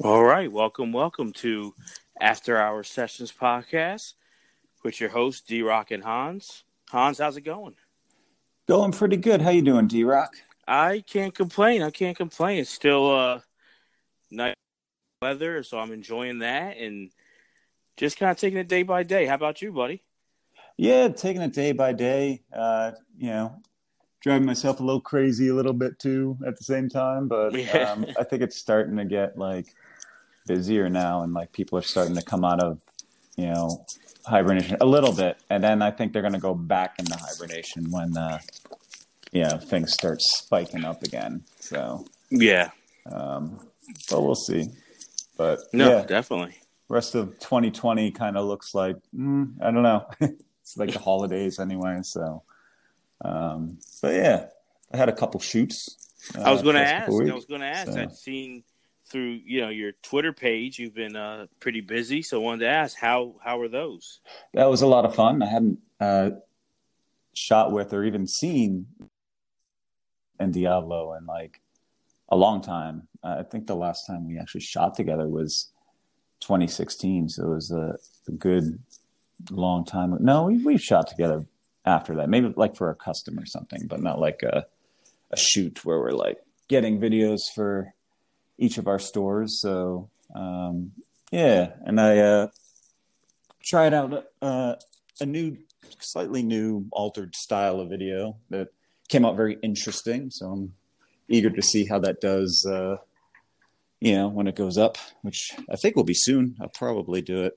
All right, welcome, welcome to After Hour Sessions podcast with your host D Rock and Hans. Hans, how's it going? Going pretty good. How you doing, D Rock? I can't complain. I can't complain. It's still uh nice weather, so I'm enjoying that and just kind of taking it day by day. How about you, buddy? Yeah, taking it day by day. Uh, you know, driving myself a little crazy a little bit too at the same time, but Yeah. um, I think it's starting to get like busier now, and like people are starting to come out of you know hibernation a little bit, and then I think they're going to go back into hibernation when uh, you know things start spiking up again. So, Yeah. um, but we'll see. But No, yeah, definitely. rest of 2020 kind of looks like mm, I don't know. it's like the holidays anyway. So, um, but yeah, I had a couple shoots. uh, I was going to ask. I was going to ask. so. I've seen through you know your Twitter page, you've been uh, pretty busy, so I wanted to ask how how are those? That was a lot of fun. I hadn't uh, shot with or even seen in Diablo in like a long time. Uh, I think the last time we actually shot together was 2016, so it was a, a good long time. No, we we shot together after that, maybe like for a custom or something, but not like a a shoot where we're like getting videos for each of our stores. So um, yeah, and I uh, tried out uh, a new, slightly new, altered style of video that came out very interesting. So I'm eager to see how that does. Uh, you know, when it goes up, which I think will be soon. I'll probably do it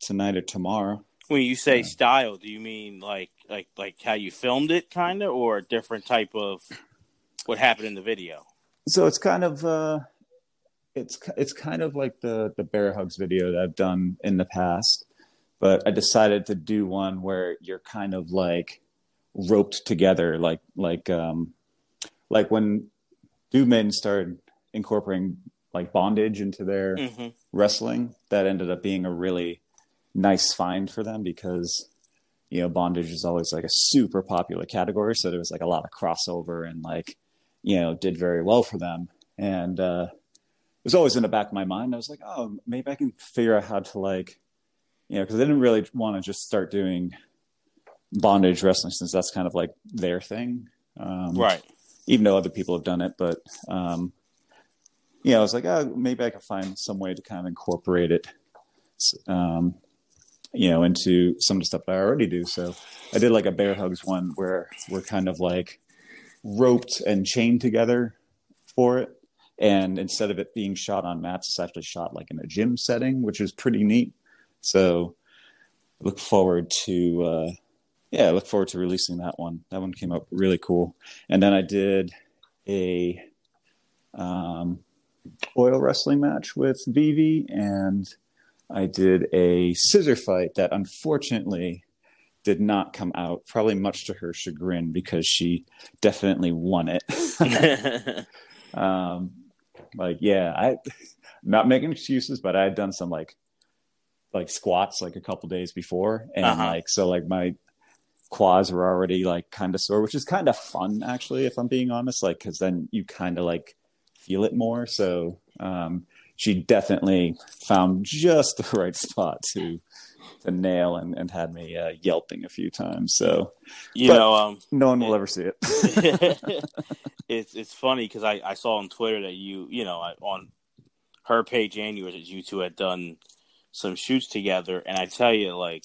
tonight or tomorrow. When you say style, do you mean like like like how you filmed it, kind of, or a different type of what happened in the video? So it's kind of uh, it's it's kind of like the the bear hugs video that I've done in the past, but I decided to do one where you're kind of like roped together, like like um, like when Doomin started incorporating like bondage into their hmm wrestling. That ended up being a really nice find for them because you know bondage is always like a super popular category, so there was like a lot of crossover and like you know did very well for them. And uh, it was always in the back of my mind. I was like, oh, maybe I can figure out how to like you know because I didn't really want to just start doing bondage wrestling since that's kind of like their thing. Um, Right. even though other people have done it. But um, you know, I was like, oh, maybe I could find some way to kind of incorporate it, um, you know, into some of the stuff that I already do. So I did like a bear hugs one where we're kind of like roped and chained together for it. And instead of it being shot on mats, it's actually shot like in a gym setting, which is pretty neat. So look forward to, uh, yeah, look forward to releasing that one. That one came out really cool. And then I did a um, oil wrestling match with Vivi, and I did a scissor fight that unfortunately did not come out, probably much to her chagrin because she definitely won it. um, like, yeah, I not making excuses, but I had done some like like squats like a couple days before, and Uh-huh. like so like my quads were already like kind of sore, which is kind of fun actually, if I'm being honest. Like, because then you kind of like feel it more. So um, she definitely found just the right spot to to nail and, and had me uh, yelping a few times. So you know, um, no one will ever see it. it's it's funny because I, I saw on Twitter that you you know I- on her page and yours that you two had done some shoots together, and I tell you like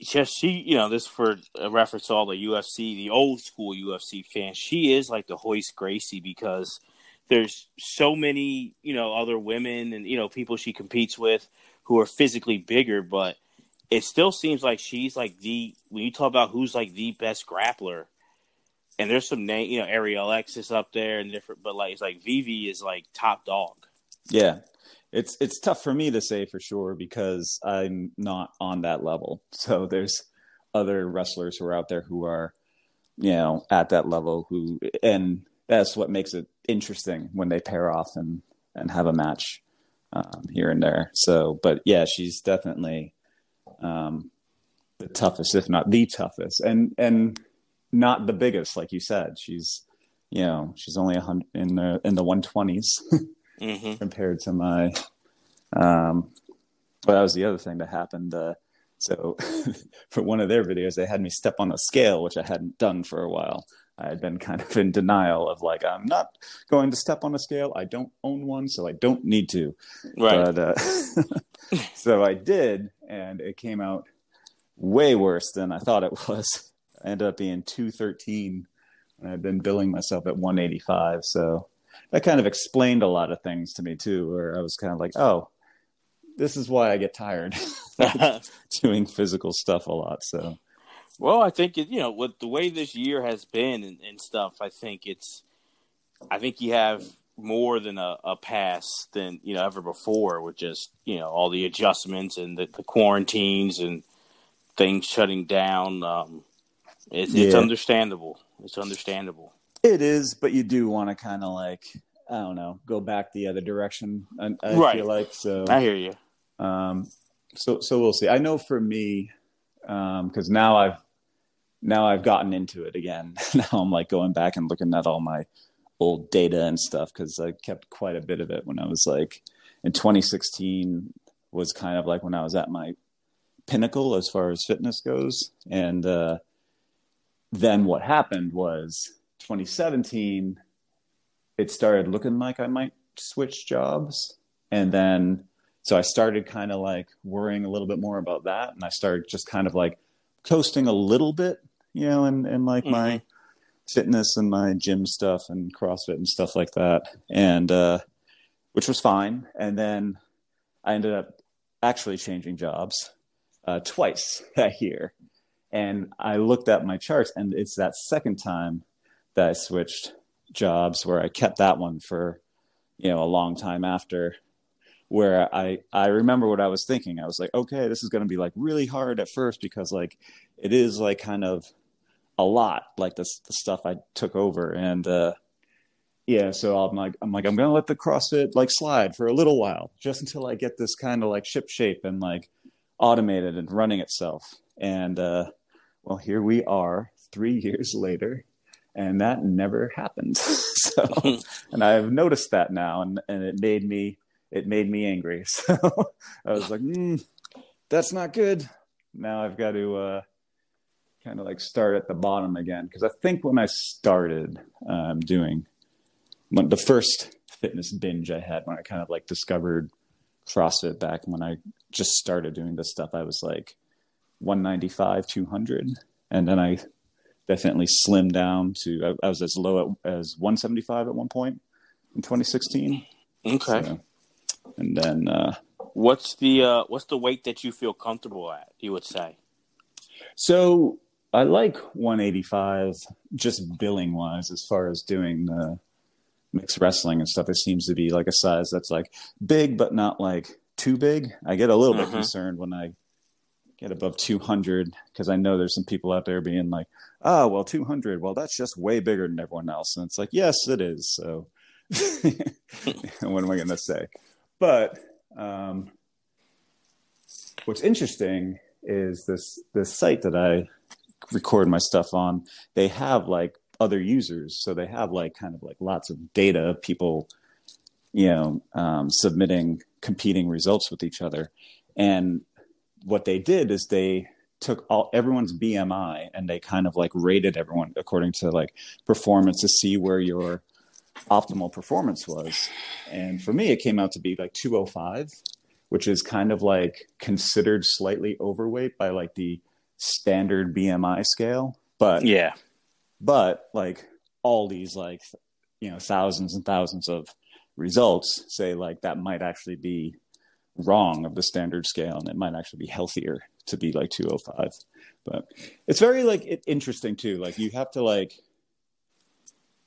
just she you know this for a reference to all the UFC the old school UFC fans she is like the Royce Gracie because there's so many you know other women and you know people she competes with who are physically bigger but it still seems like she's like the when you talk about who's like the best grappler and there's some name, you know, Ariel X is up there and different, but like it's like Vivi is like top dog. Yeah. It's it's tough for me to say for sure because I'm not on that level. So there's other wrestlers who are out there who are, you know, at that level who and that's what makes it interesting when they pair off and and have a match um, here and there. So, but yeah, she's definitely um, the toughest, if not the toughest, and and not the biggest, like you said. She's you know she's only a hundred in the in the one twenties. hmm compared to my. Um, well, that was the other thing that happened. Uh, so for one of their videos, they had me step on a scale, which I hadn't done for a while. I had been kind of in denial of like, I'm not going to step on a scale. I don't own one, so I don't need to. Right. But uh, so I did, and it came out way worse than I thought it was. I ended up being 213, and I'd been billing myself at 185. So that kind of explained a lot of things to me too, where I was kind of like, oh, this is why I get tired doing physical stuff a lot. So Well, I think it, you know with the way this year has been and, and stuff. I think it's, I think you have more than a, a pass than you know ever before with just you know all the adjustments and the, the quarantines and things shutting down. Um, it's it's understandable. It's understandable. it is, but you do want to kind of like, I don't know, go back the other direction. I, I Right. feel like so. I hear you. Um, so so we'll see. I know for me, because now I've now I've gotten into it again. now I'm like going back and looking at all my old data and stuff because I kept quite a bit of it when I was like in 2016 was kind of like when I was at my pinnacle as far as fitness goes, and uh, then what happened was 2017 it started looking like I might switch jobs. And then so I started kind of like worrying a little bit more about that. And I started just kind of like coasting a little bit you know and and like my fitness and my gym stuff and CrossFit and stuff like that. And uh which was fine. And then I ended up actually changing jobs uh twice that year. And I looked at my charts and it's that second time that I switched jobs where I kept that one for you know a long time after where I I remember what I was thinking. I was like okay this is going to be like really hard at first because like it is like kind of a lot like this the stuff I took over and uh yeah so I'm like I'm like I'm going to let the CrossFit like slide for a little while just until I get this kind of like ship shape and like automated and running itself and uh well here we are 3 years later and that never happened. so, and I've noticed that now, and and it made me it made me angry. So I was like, mm, that's not good. Now I've got to uh, kind of like start at the bottom again because I think when I started um, doing when the first fitness binge I had when I kind of like discovered CrossFit back when I just started doing this stuff, I was like 195, 200, and then I definitely slimmed down to I, I was as low at, as 175 at one point in 2016 Okay. So, and then uh What's the uh, what's the weight that you feel comfortable at? You would say. so i like 185 just billing wise as far as doing the mixed wrestling and stuff. It seems to be like a size that's like big but not like too big. I get a little bit Mhm. concerned when i get above 200 because i know there's some people out there being like oh well 200 well that's just way bigger than everyone else. And it's like yes it is so what am i going to say? But um, what's interesting is this this site that i record my stuff on they have like other users so they have like kind of like lots of data of people you know um, submitting competing results with each other and what they did is they took all everyone's BMI and they kind of like rated everyone according to like performance to see where your optimal performance was. And for me, it came out to be like 205, which is kind of like considered slightly overweight by like the standard BMI scale. But Yeah. but like all these like you know thousands and thousands of results say like that might actually be wrong of the standard scale and it might actually be healthier to be like 205 but it's very like it, interesting too like you have to like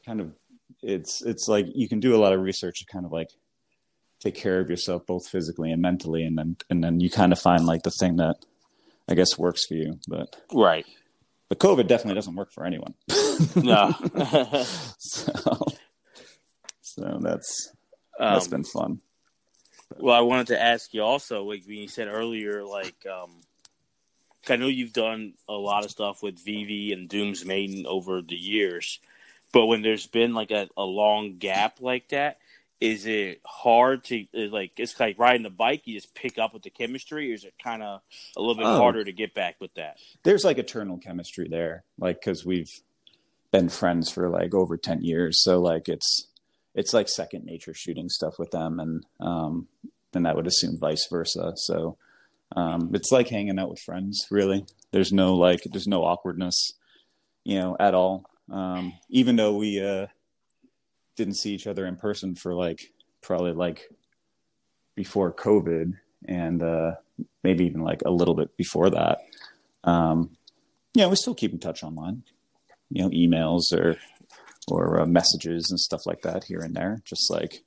kind of it's it's like you can do a lot of research to kind of like take care of yourself both physically and mentally and then and then you kind of find like the thing that i guess works for you but Right. but covid definitely doesn't work for anyone No. so, so that's that's Um, been fun. Well, I wanted to ask you also, like when you said earlier, like um, I know you've done a lot of stuff with Vivi and Doom's Maiden over the years, but when there's been like a, a long gap like that, is it hard to like? It's like riding a bike. You just pick up with the chemistry, or is it kind of a little bit Oh. harder to get back with that? There's like eternal chemistry there, like because we've been friends for like over ten years. So like it's it's like second nature shooting stuff with them, and um, and I would assume vice versa. So um, it's like hanging out with friends. Really, there's no like there's no awkwardness, you know, at all. Um, even though we uh, didn't see each other in person for like probably like before COVID and uh, maybe even like a little bit before that. Um, yeah, we still keep in touch online, you know, emails or or uh, messages and stuff like that here and there. Just like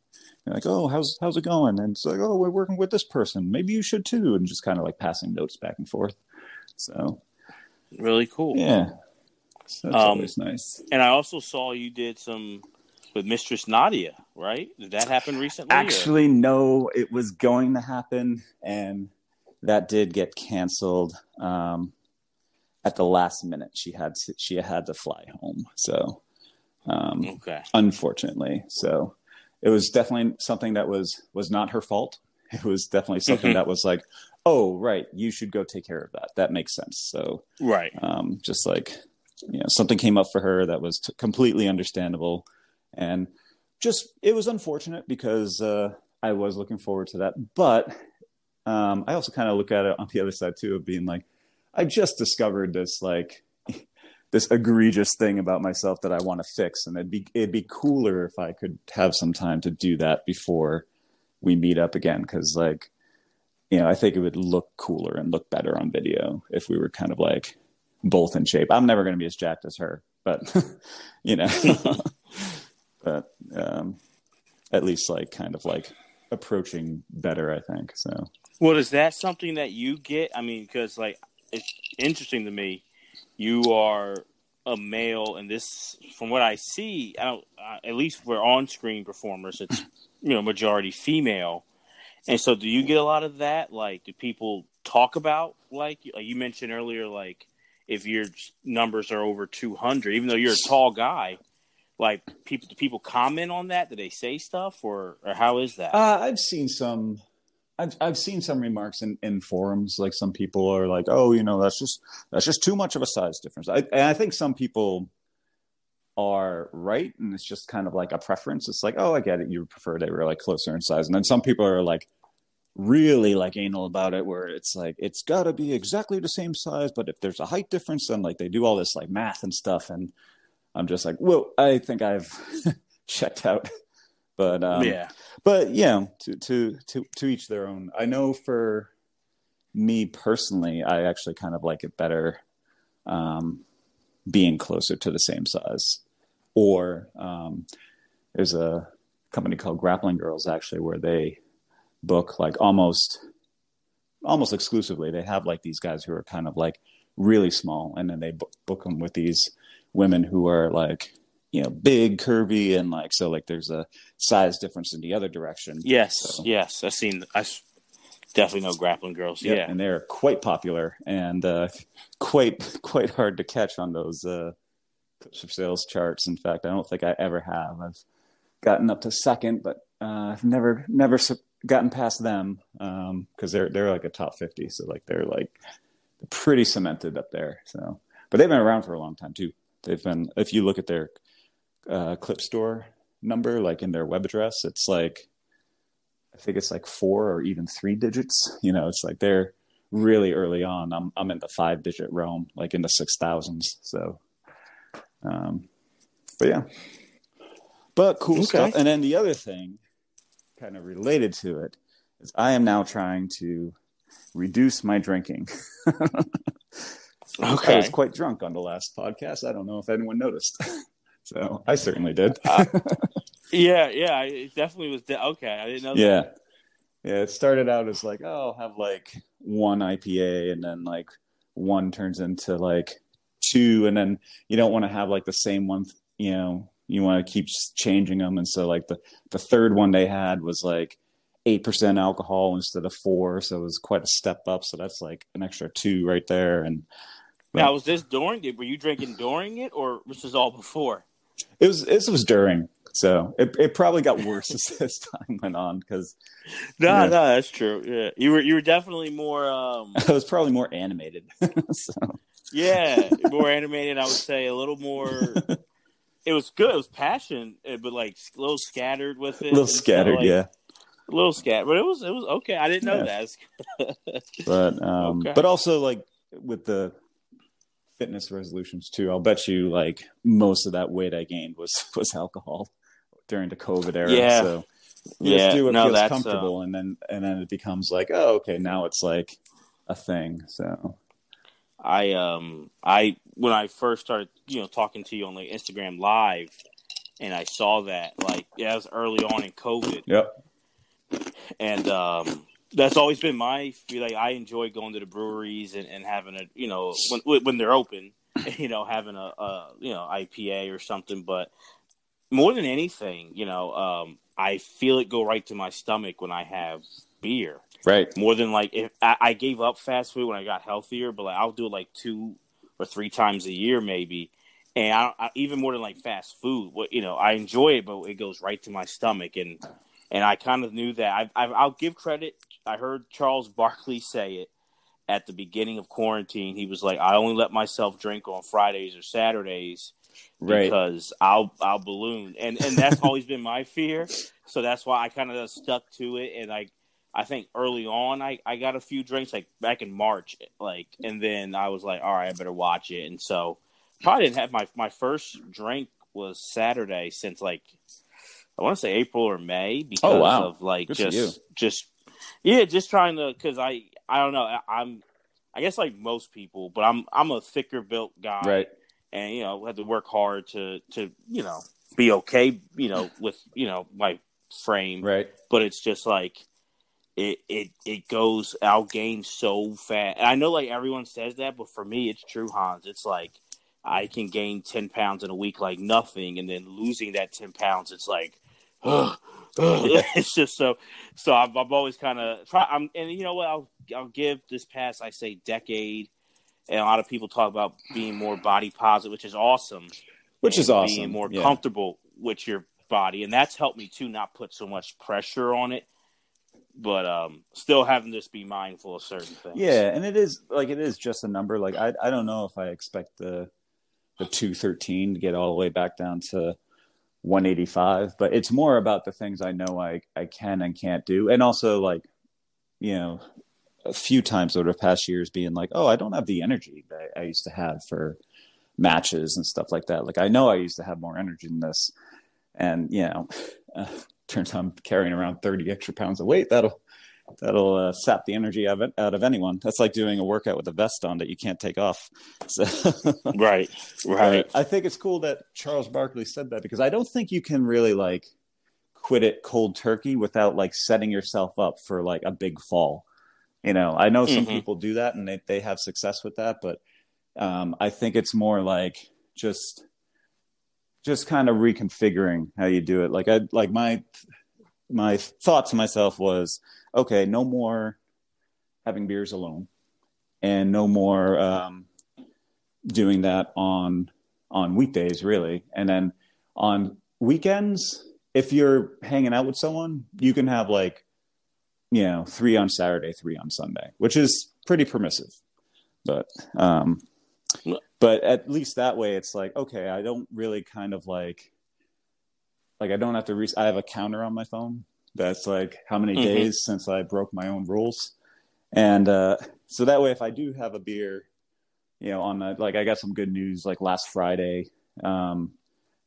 you're like, oh, how's how's it going? And it's like, oh, we're working with this person. Maybe you should too, and just kind of like passing notes back and forth. So Really cool. yeah, so that's Um, always nice. And I also saw you did some with Mistress Nadia, right? Did that happen recently? or- Actually, no, it was going to happen, and that did get canceled um, at the last minute. She had to, she had to fly home, so um, okay. unfortunately, so it was definitely something that was was not her fault. It was definitely something Mhm. that was like, oh, right, you should go take care of that. That makes sense. So Right. um, just like you know something came up for her that was t- completely understandable and just it was unfortunate because uh, i was looking forward to that. But um, i also kind of look at it on the other side too of being like i just discovered this like this egregious thing about myself that i want to fix. And it'd be it'd be cooler if i could have some time to do that before we meet up again. Because like you know i think it would look cooler and look better on video if we were kind of like both in shape. I'm never going to be as jacked as her, but you know, but um, at least like kind of like approaching better, I think. So Well, is that something that you get? I mean, because like it's interesting to me. You are a male, and this, from what I see, I don't. Uh, at least for on-screen performers, it's you know majority female. And so, do you get a lot of that? Like, do people talk about like you mentioned earlier, like if your numbers are over two hundred, even though you're a tall guy, like people do people comment on that? Do they say stuff, or or how is that? uh, I've seen some. I've I've seen some remarks in, in forums, like some people are like, "Oh, you know, that's just that's just too much of a size difference." I, and I think some people are right, and it's just kind of like a preference. It's like, "Oh, I get it. You prefer they were like closer in size," and then some people are like really like anal about it, where it's like it's got to be exactly the same size, but if there's a height difference, then like they do all this like math and stuff, and I'm just like, "Well, I think I've checked out." But um, yeah, but yeah, to to to to each their own. I know for me personally, I actually kind of like it better um, being closer to the same size. Or um, there's a company called Grappling Girls actually where they book like almost almost exclusively. They have like these guys who are kind of like really small, and then they book, book them with these women who are like you know big, curvy, and like so like there's a size difference in the other direction. yes, So- yes. I've seen. i definitely know grappling girls. Yep, Yeah, and they're quite popular and uh, quite quite hard to catch on those uh, sales charts. In fact, I don't think I ever have. I've gotten up to second, but uh, I've never never gotten past them um because they're they're like a top fifty, so like they're like pretty cemented up there. So, but they've been around for a long time too. They've been. If you look at their uh, clip store number, like in their web address, it's like I think it's like four or even three digits. You know, it's like they're really early on. I'm I'm in the five digit realm, like in the six thousands. So, um, but yeah, but cool Okay. stuff. And then the other thing, kind of related to it, is I am now trying to reduce my drinking. I was quite drunk on the last podcast. I don't know if anyone noticed. so I certainly did. Uh, yeah, yeah. I- It definitely was. De- okay, I didn't know. yeah. Yeah. It started out as like, oh, I'll have like one IPA and then like one turns into like two. And then you don't want to have like the same one, you know, you want to keep changing them. And so like the, the third one they had was like 8% alcohol instead of four. So it was quite a step up. So that's like an extra two right there. And That. Now, was this during it? Were you drinking during it, or this was all before? It was this was during So it it probably got worse as this time went on because No, Yeah. no, that's true. Yeah, you were you were definitely more. um I was probably more animated. so Yeah, more animated. I would say a little more. It was good. It was passion, eh, but like a little scattered with it. a little so, scattered, like, yeah. a little scattered. But it was it was okay. I didn't know Yeah. that. But um, Okay. but also like with the fitness resolutions too, I'll bet you like most of that weight I gained was was alcohol during the COVID era. Yeah. So Yeah, just do what no, feels that's, uh, comfortable, and then and then it becomes like, oh, okay, now it's like a thing. So I um I when I first started you know talking to you on like Instagram Live, and I saw that like yeah, it was early on in COVID, yep, and um that's always been my feel like I enjoy going to the breweries and, and having a you know when when they're open, you know having a, a you know IPA or something, but more than anything, you know, um I feel it go right to my stomach when I have beer right, more than like if I, I gave up fast food when I got healthier, but like I'll do it like two or three times a year maybe, and I, I even more than like fast food. What you know, I enjoy it, but it goes right to my stomach, and and I kind of knew that. I, I I'll give credit. I heard Charles Barkley say it at the beginning of quarantine. He was like, I only let myself drink on Fridays or Saturdays right. because I'll I'll balloon, and and that's always been my fear. So that's why I kind of stuck to it, and I I think early on I I got a few drinks like back in March, like, and then I was like, all right, I better watch it, and so probably didn't have my my first drink was Saturday since like I want to say April or May because Oh, wow. of like Good just just yeah, just trying to because I I don't know I'm. I guess like most people, but I'm I'm a thicker built guy, Right. and you know had to work hard to to you know be okay you know with you know my frame Right. but it's just like it it it goes i'll gain so fast and i know like everyone says that but for me it's true hans it's like i can gain 10 pounds in a week like nothing and then losing that 10 pounds it's like it's just so so i've, I've always kind of try i'm and you know what i'll i'll give this past i say decade and a lot of people talk about being more body positive which is awesome Which is awesome. being more yeah. comfortable with your body and that's helped me too not put so much pressure on it but um still having to just be mindful of certain things Yeah, and it is like it is just a number. Like I I don't know if I expect the the two thirteen to get all the way back down to one eighty five, but it's more about the things I know I I can and can't do, and also like you know a few times over the past years being like, oh, I don't have the energy that I used to have for matches and stuff like that. Like I know I used to have more energy than this, and you know, uh, turns out I'm carrying around thirty extra pounds of weight. That'll that'll uh, sap the energy out of, out of anyone. That's like doing a workout with a vest on that you can't take off. So, right right I think it's cool that Charles Barkley said that because I don't think you can really like quit it cold turkey without like setting yourself up for like a big fall. You know, I know some Mhm. people do that and they, they have success with that, but um, I think it's more like just just kind of reconfiguring how you do it. Like I like my my thought to myself was, okay, no more having beers alone, and no more um, doing that on on weekdays, really. And then on weekends, if you're hanging out with someone, you can have like, you know, three on Saturday, three on Sunday, which is pretty permissive. But um, but at least that way, it's like okay, I don't really kind of like like I don't have to. Re- I have a counter on my phone that's like how many Mhm. days since I broke my own rules, and uh, so that way, if I do have a beer, you know, on the like, I got some good news like last Friday. Um,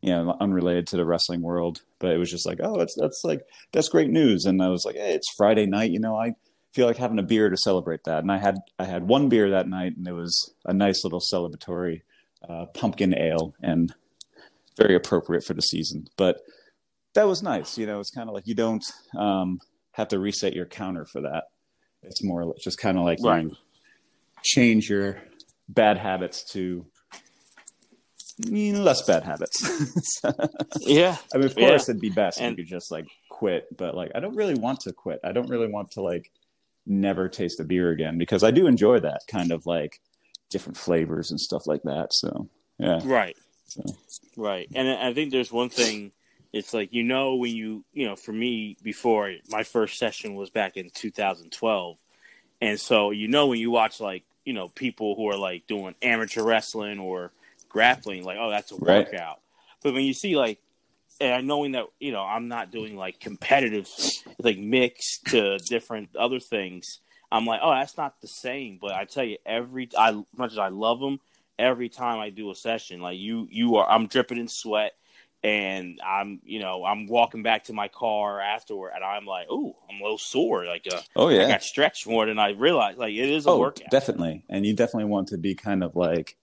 you know, unrelated to the wrestling world, but it was just like, oh, that's that's like that's great news, and I was like, hey, it's Friday night, you know, I feel like having a beer to celebrate that, and I had I had one beer that night, and it was a nice little celebratory uh, pumpkin ale, and very appropriate for the season, but that was nice, you know, it's kind of like you don't um, have to reset your counter for that. It's more just kind of like Right. you change your bad habits to less bad habits. yeah I mean, of Yeah. course, it'd be best And- if you just like quit, but like, I don't really want to quit. I don't really want to like never taste a beer again because I do enjoy that kind of like different flavors and stuff like that. So, yeah. right So, right and I think there's one thing it's like you know when you you know for me before my first session was back in 2012 and so you know when you watch like you know people who are like doing amateur wrestling or grappling like oh that's a Right. workout. But when you see like and knowing that you know i'm not doing like competitive like mixed to different other things i'm like oh that's not the same. But i tell you every i as much as i love them every time i do a session like you you are i'm dripping in sweat and i'm you know i'm walking back to my car afterward and i'm like oh i'm a little sore like uh, Oh i got stretched more than i realized like it is a Oh, workout definitely. And you definitely want to be kind of like,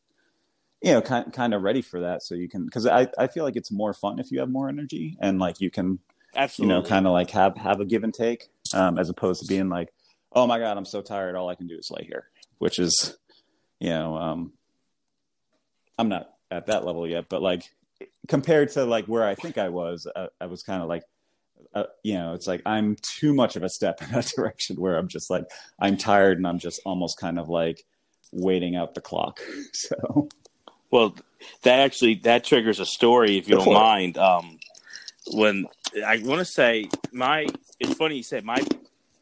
you know, kind kind of ready for that, so you can. Because I I feel like it's more fun if you have more energy and like you can absolutely you know kind of like have have a give and take, um, as opposed to being like, oh my god, I'm so tired, all I can do is lay here, which is, you know, um, I'm not at that level yet, but like compared to like where I think I was, uh, I was kind of like. Uh, you know, it's like I'm too much of a step in that direction where I'm just like I'm tired and I'm just almost kind of like waiting out the clock. So Well, that actually that triggers a story if you Go don't mind. Um, when I want to say my, it's funny you said my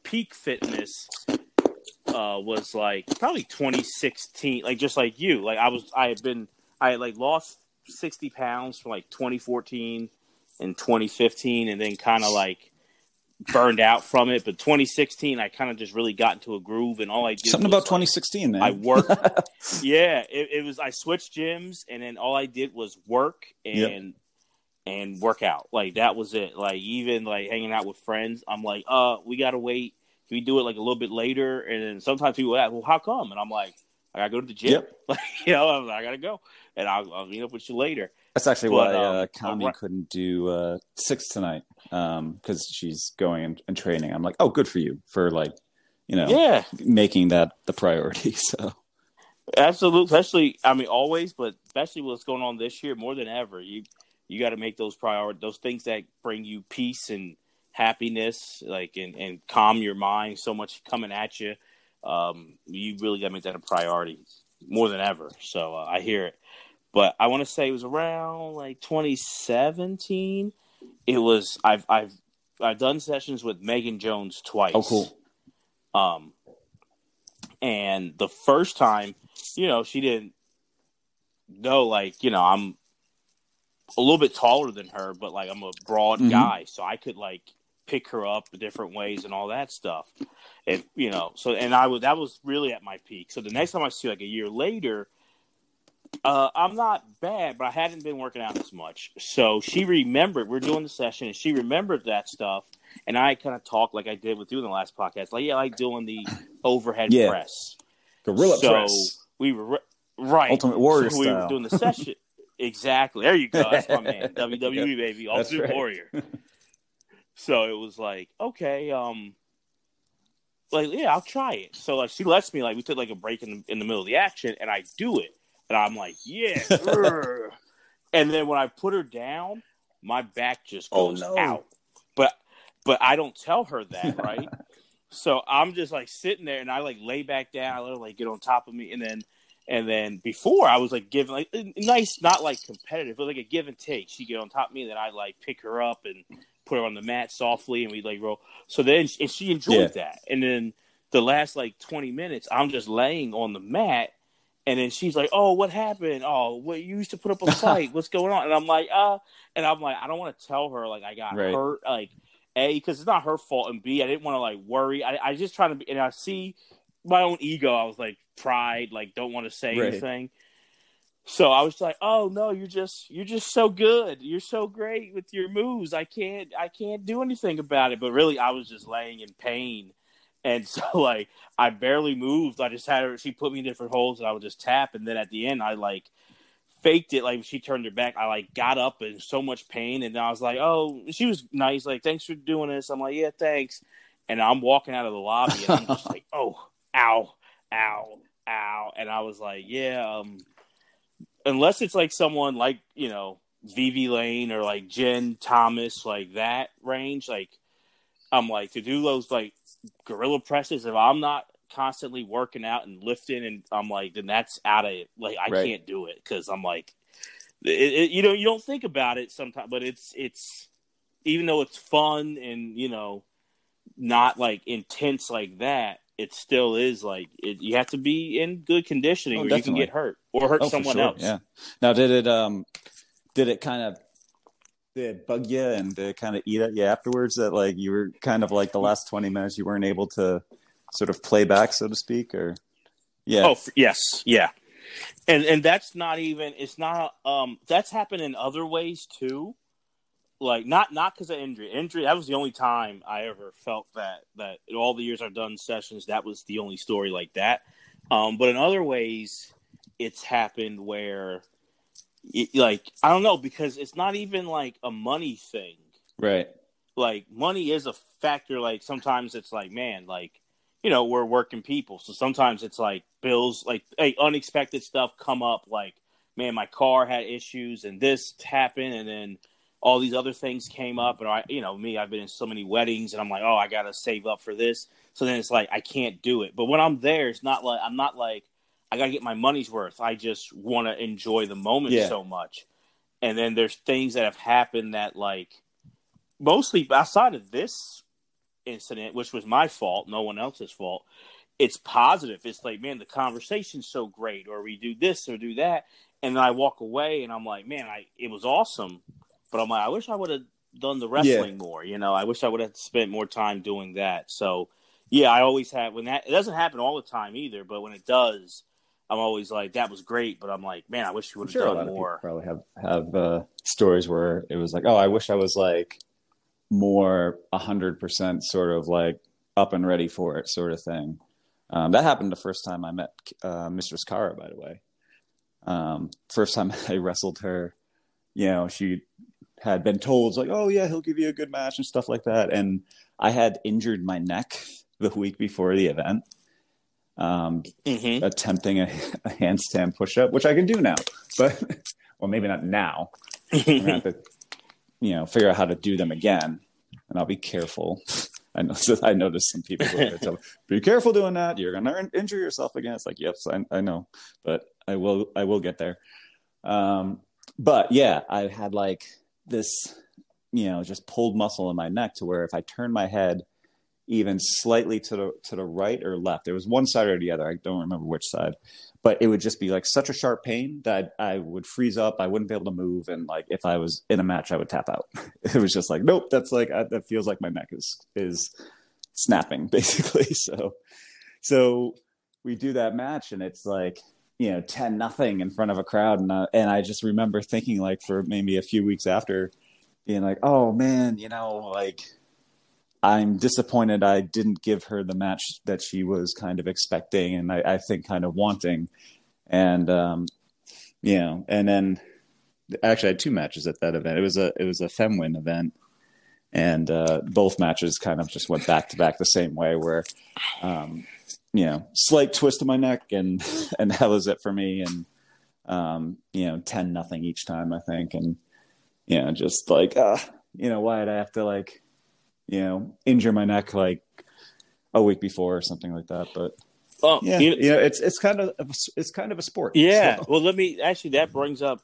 peak fitness uh, was like probably 2016, like just like you. Like I was, I had been, I had like lost 60 pounds from like 2014 and 2015, and then kind of like burned out from it. But 2016, I kind of just really got into a groove, and all I did something about like, 2016, man. I worked. yeah, it, it was. I switched gyms, and then all I did was work and and work out. Like that was it. Like even like hanging out with friends, I'm like, uh, we gotta wait. Can we do it like a little bit later? And then sometimes people ask, well, how come? And I'm like, I gotta go to the gym. Yep. Like you know, I'm like, I gotta go, and I'll, I'll meet up with you later. That's actually But, why uh, um, Kami alright. couldn't do uh, six tonight because she's going and, and training. I'm like, oh, good for you for like, you know, Yeah, making that the priority. So Absolutely, especially I mean always, but especially what's going on this year more than ever. You you got to make those priority, those things that bring you peace and happiness, like and, and calm your mind. So much coming at you, um, you really got to make that a priority more than ever. So uh, I hear it, but I want to say it was around like 2017. It was I've I've I've done sessions with Megan Jones twice. oh, cool. Um, and the first time, you know, she didn't know, like, you know, I'm a little bit taller than her, but like I'm a broad Mhm. guy, so I could like pick her up different ways and all that stuff. And you know, so and I was that was really at my peak. So the next time I see like a year later, uh, I'm not bad, but I hadn't been working out as much. So she remembered we're doing the session, and she remembered that stuff. And I kind of talked like I did with you in the last podcast, like yeah, I like doing the overhead Yeah. press. Gorilla So press. So we were right. Ultimate Warrior So we were doing the session. exactly. There you go. That's my man. WWE baby, That's Ultimate right. Warrior. So it was like, okay, um, like yeah, I'll try it. So like she lets me like we took like a break in the, in the middle of the action, and I do it, and I'm like, yeah. and then when I put her down, my back just Oh, goes no. out. But but I don't tell her that, right? so I'm just like sitting there, and I like lay back down. I let her like get on top of me, and then and then before I was like giving like nice, not like competitive, but like a give and take. She get on top of me, and then I like pick her up and put her on the mat softly, and we like roll. So then and she enjoyed Yeah. that. And then the last like 20 minutes, I'm just laying on the mat. And then she's like, "Oh, what happened? Oh, what you used to put up a fight? What's going on?" And I'm like, "Uh," and I'm like, I don't want to tell her like I got Right. hurt, like a because it's not her fault, and b I didn't want to like worry. I I just trying to be, and I see my own ego. I was like pride, like don't want to say Right. anything. So I was like, "Oh no, you're just you're just so good. You're so great with your moves. I can't I can't do anything about it." But really, I was just laying in pain, and so like I barely moved. I just had her. She put me in different holes, and I would just tap. And then at the end, I like faked it. Like she turned her back, I like got up in so much pain, and I was like, "Oh," she was nice. Like, "Thanks for doing this." I'm like, "Yeah, thanks." And I'm walking out of the lobby, and I'm just like, "Oh, ow, ow, ow," and I was like, "Yeah." um Unless it's like someone like you know Vivi Lane or like Jen Thomas, like that range, like I'm like to do those like gorilla presses. If I'm not constantly working out and lifting, and I'm like, then that's out of it. Like I Right. can't do it because I'm like, it, it, you know, you don't think about it sometimes, but it's it's even though it's fun and you know not like intense like that, it still is like it, you have to be in good conditioning Oh, or you can get hurt or hurt Oh, someone sure, else. Yeah. Now, did it um, did it kind of bug you and kind of eat at you afterwards? That like you were kind of like the last twenty minutes you weren't able to sort of play back, so to speak, or yeah. Oh yes, yeah, and and that's not even. It's not. Um, that's happened in other ways too. Like not not because of injury. Injury. That was the only time I ever felt that that all the years I've done sessions, that was the only story like that. Um, but in other ways, it's happened where, like I don't know because it's not even like a money thing. Right. like money is a factor like sometimes it's like man like you know we're working people. So sometimes it's like bills like hey, unexpected stuff come up like man my car had issues and this happened and then all these other things came up and i you know me i've been in so many weddings and i'm like oh i gotta save up for this. So then it's like i can't do it. But when i'm there it's not like i'm not like i gotta get my money's worth i just want to enjoy the moment Yeah. so much and then there's things that have happened that like mostly outside of this incident, which was my fault, no one else's fault. It's positive. It's like, man, the conversation's so great, or we do this or do that, and then I walk away and I'm like, man, I it was awesome, but I'm like, I wish I would have done the wrestling more. You know, I wish I would have spent more time doing that. So, yeah, I always have when that it doesn't happen all the time either, but when it does, I'm always like, that was great, but I'm like, man, I wish you would have sure done more. probably have have uh, stories where it was like, oh, I wish I was like more hundred percent sort of like up and ready for it, sort of thing. Um, that happened the first time I met uh, Mistress Kara, by the way. Um, first time I wrestled her, you know, she had been told like, oh yeah, he'll give you a good match and stuff like that, and I had injured my neck the week before the event. Um, hmm attempting a, a handstand push-up, which I can do now, but well, maybe not now. I'm gonna have to, you know, figure out how to do them again, and I'll be careful. I know. I noticed some people tell me, be careful doing that. You're gonna in- injure yourself again. It's like, yes, I, I know, but I will. I will get there. Um, but yeah, I had like this, you know, just pulled muscle in my neck to where if I turn my head even slightly to the to the right or left, there was one side or the other. I don't remember which side, but it would just be like such a sharp pain that I would freeze up. I wouldn't be able to move, and like if I was in a match, I would tap out. It was just like, nope, that's like I, that feels like my neck is is snapping basically. So so we do that match, and it's like you know ten nothing in front of a crowd, and uh, and I just remember thinking like for maybe a few weeks after, being like, oh man, you know like. I'm disappointed I didn't give her the match that she was kind of expecting and I, I think kind of wanting. And um, you know, and then actually I had two matches at that event. It was a it was a FemWin event. And uh, both matches kind of just went back to back the same way where um, you know, slight twist of my neck and and that was it for me and um, you know, ten nothing each time I think and you know, just like uh, you know, why did I have to like you know, injure my neck like a week before or something like that. But Well, yeah, you- you know, it's it's kind of it's kind of a sport. Yeah. So- Well, let me actually that brings up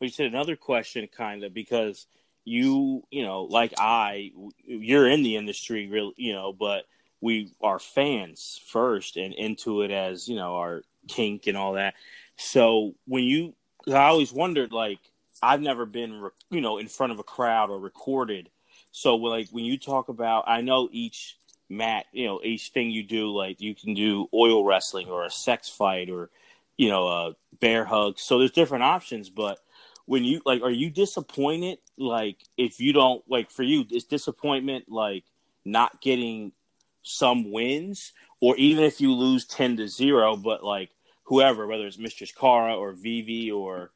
you said another question, kind of because you, you know, like I, you're in the industry, really you know, but we are fans first and into it as you know our kink and all that. So when you, I always wondered, like, I've never been, you know, in front of a crowd or recorded. So like when you talk about, I know each mat, you know, each thing you do, like you can do oil wrestling or a sex fight or you know, a bear hug. So there's different options, but when you like, are you disappointed? Like, if you don't like, for you, is disappointment like not getting some wins, or even if you lose ten to zero, but like whoever, whether it's Mistress Cara or Vivi or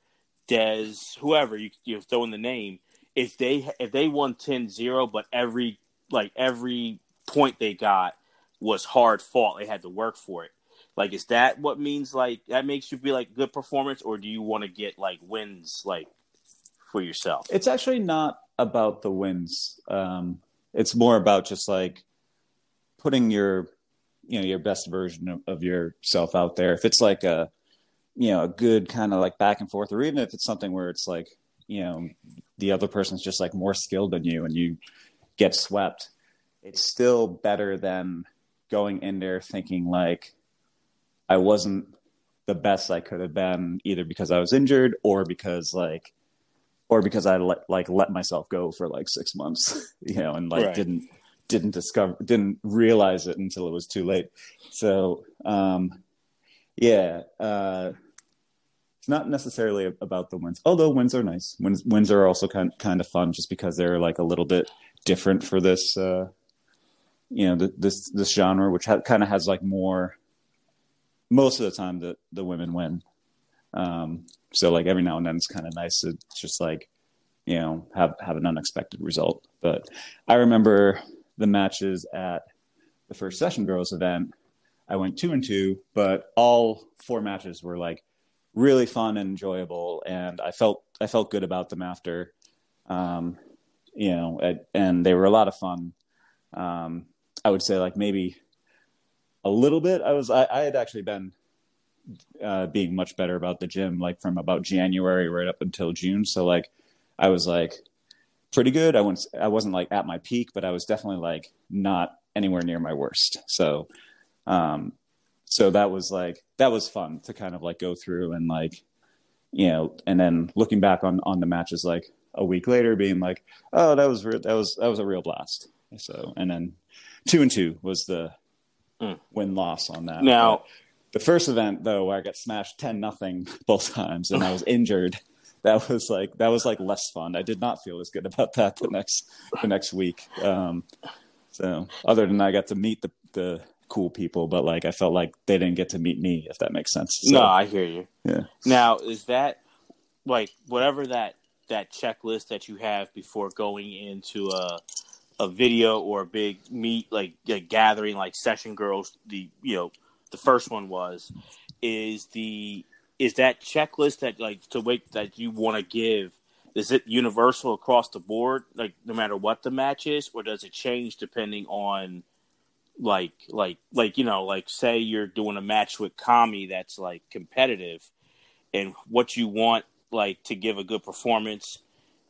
Dez, whoever you you throw in the name, if they if they won 10-0, but every like every point they got was hard fought, they had to work for it. Like, is that what means like that makes you be like good performance, or do you want to get like wins like for yourself? It's actually not about the wins. Um, it's more about just like putting your, you know, your best version of, of yourself out there. If it's like a, you know, a good kind of like back and forth, or even if it's something where it's like, you know, the other person's just like more skilled than you and you get swept, it's still better than going in there thinking like I wasn't the best I could have been either because I was injured or because like or because I let like let myself go for like 6 months, you know, and like right. didn't didn't discover didn't realize it until it was too late. So, um yeah, uh it's not necessarily about the wins, although wins are nice. Wins wins are also kind kind of fun just because they're like a little bit different for this uh you know the, this this genre which ha- kind of has like more most of the time the the women win. Um so like every now and then it's kind of nice to just like you know have have an unexpected result. But i remember the matches at the first session girls event. I went two and two but all four matches were like really fun and enjoyable and i felt i felt good about them after um you know and they were a lot of fun um I would say like maybe a little bit. I was I, I had actually been uh, being much better about the gym like from about January right up until June. So like I was like pretty good. I wasn't I wasn't like at my peak, but I was definitely like not anywhere near my worst. So um so that was like that was fun to kind of like go through and like you know and then looking back on on the matches like a week later being like oh that was re- that was that was a real blast so and then two and two was the mm. win loss on that. Now, but the first event though, where I got smashed ten nothing both times, and I was injured. That was like that was like less fun. I did not feel as good about that the next the next week. Um, so other than I got to meet the the cool people, but like I felt like they didn't get to meet me, if that makes sense. So, no, I hear you. Yeah. Now, is that like whatever that that checklist that you have before going into a a video or a big meet like, like gathering like session girls the you know the first one was is the is that checklist that like to wait that you want to give is it universal across the board like no matter what the match is or does it change depending on like like like you know like say you're doing a match with kami that's like competitive and what you want like to give a good performance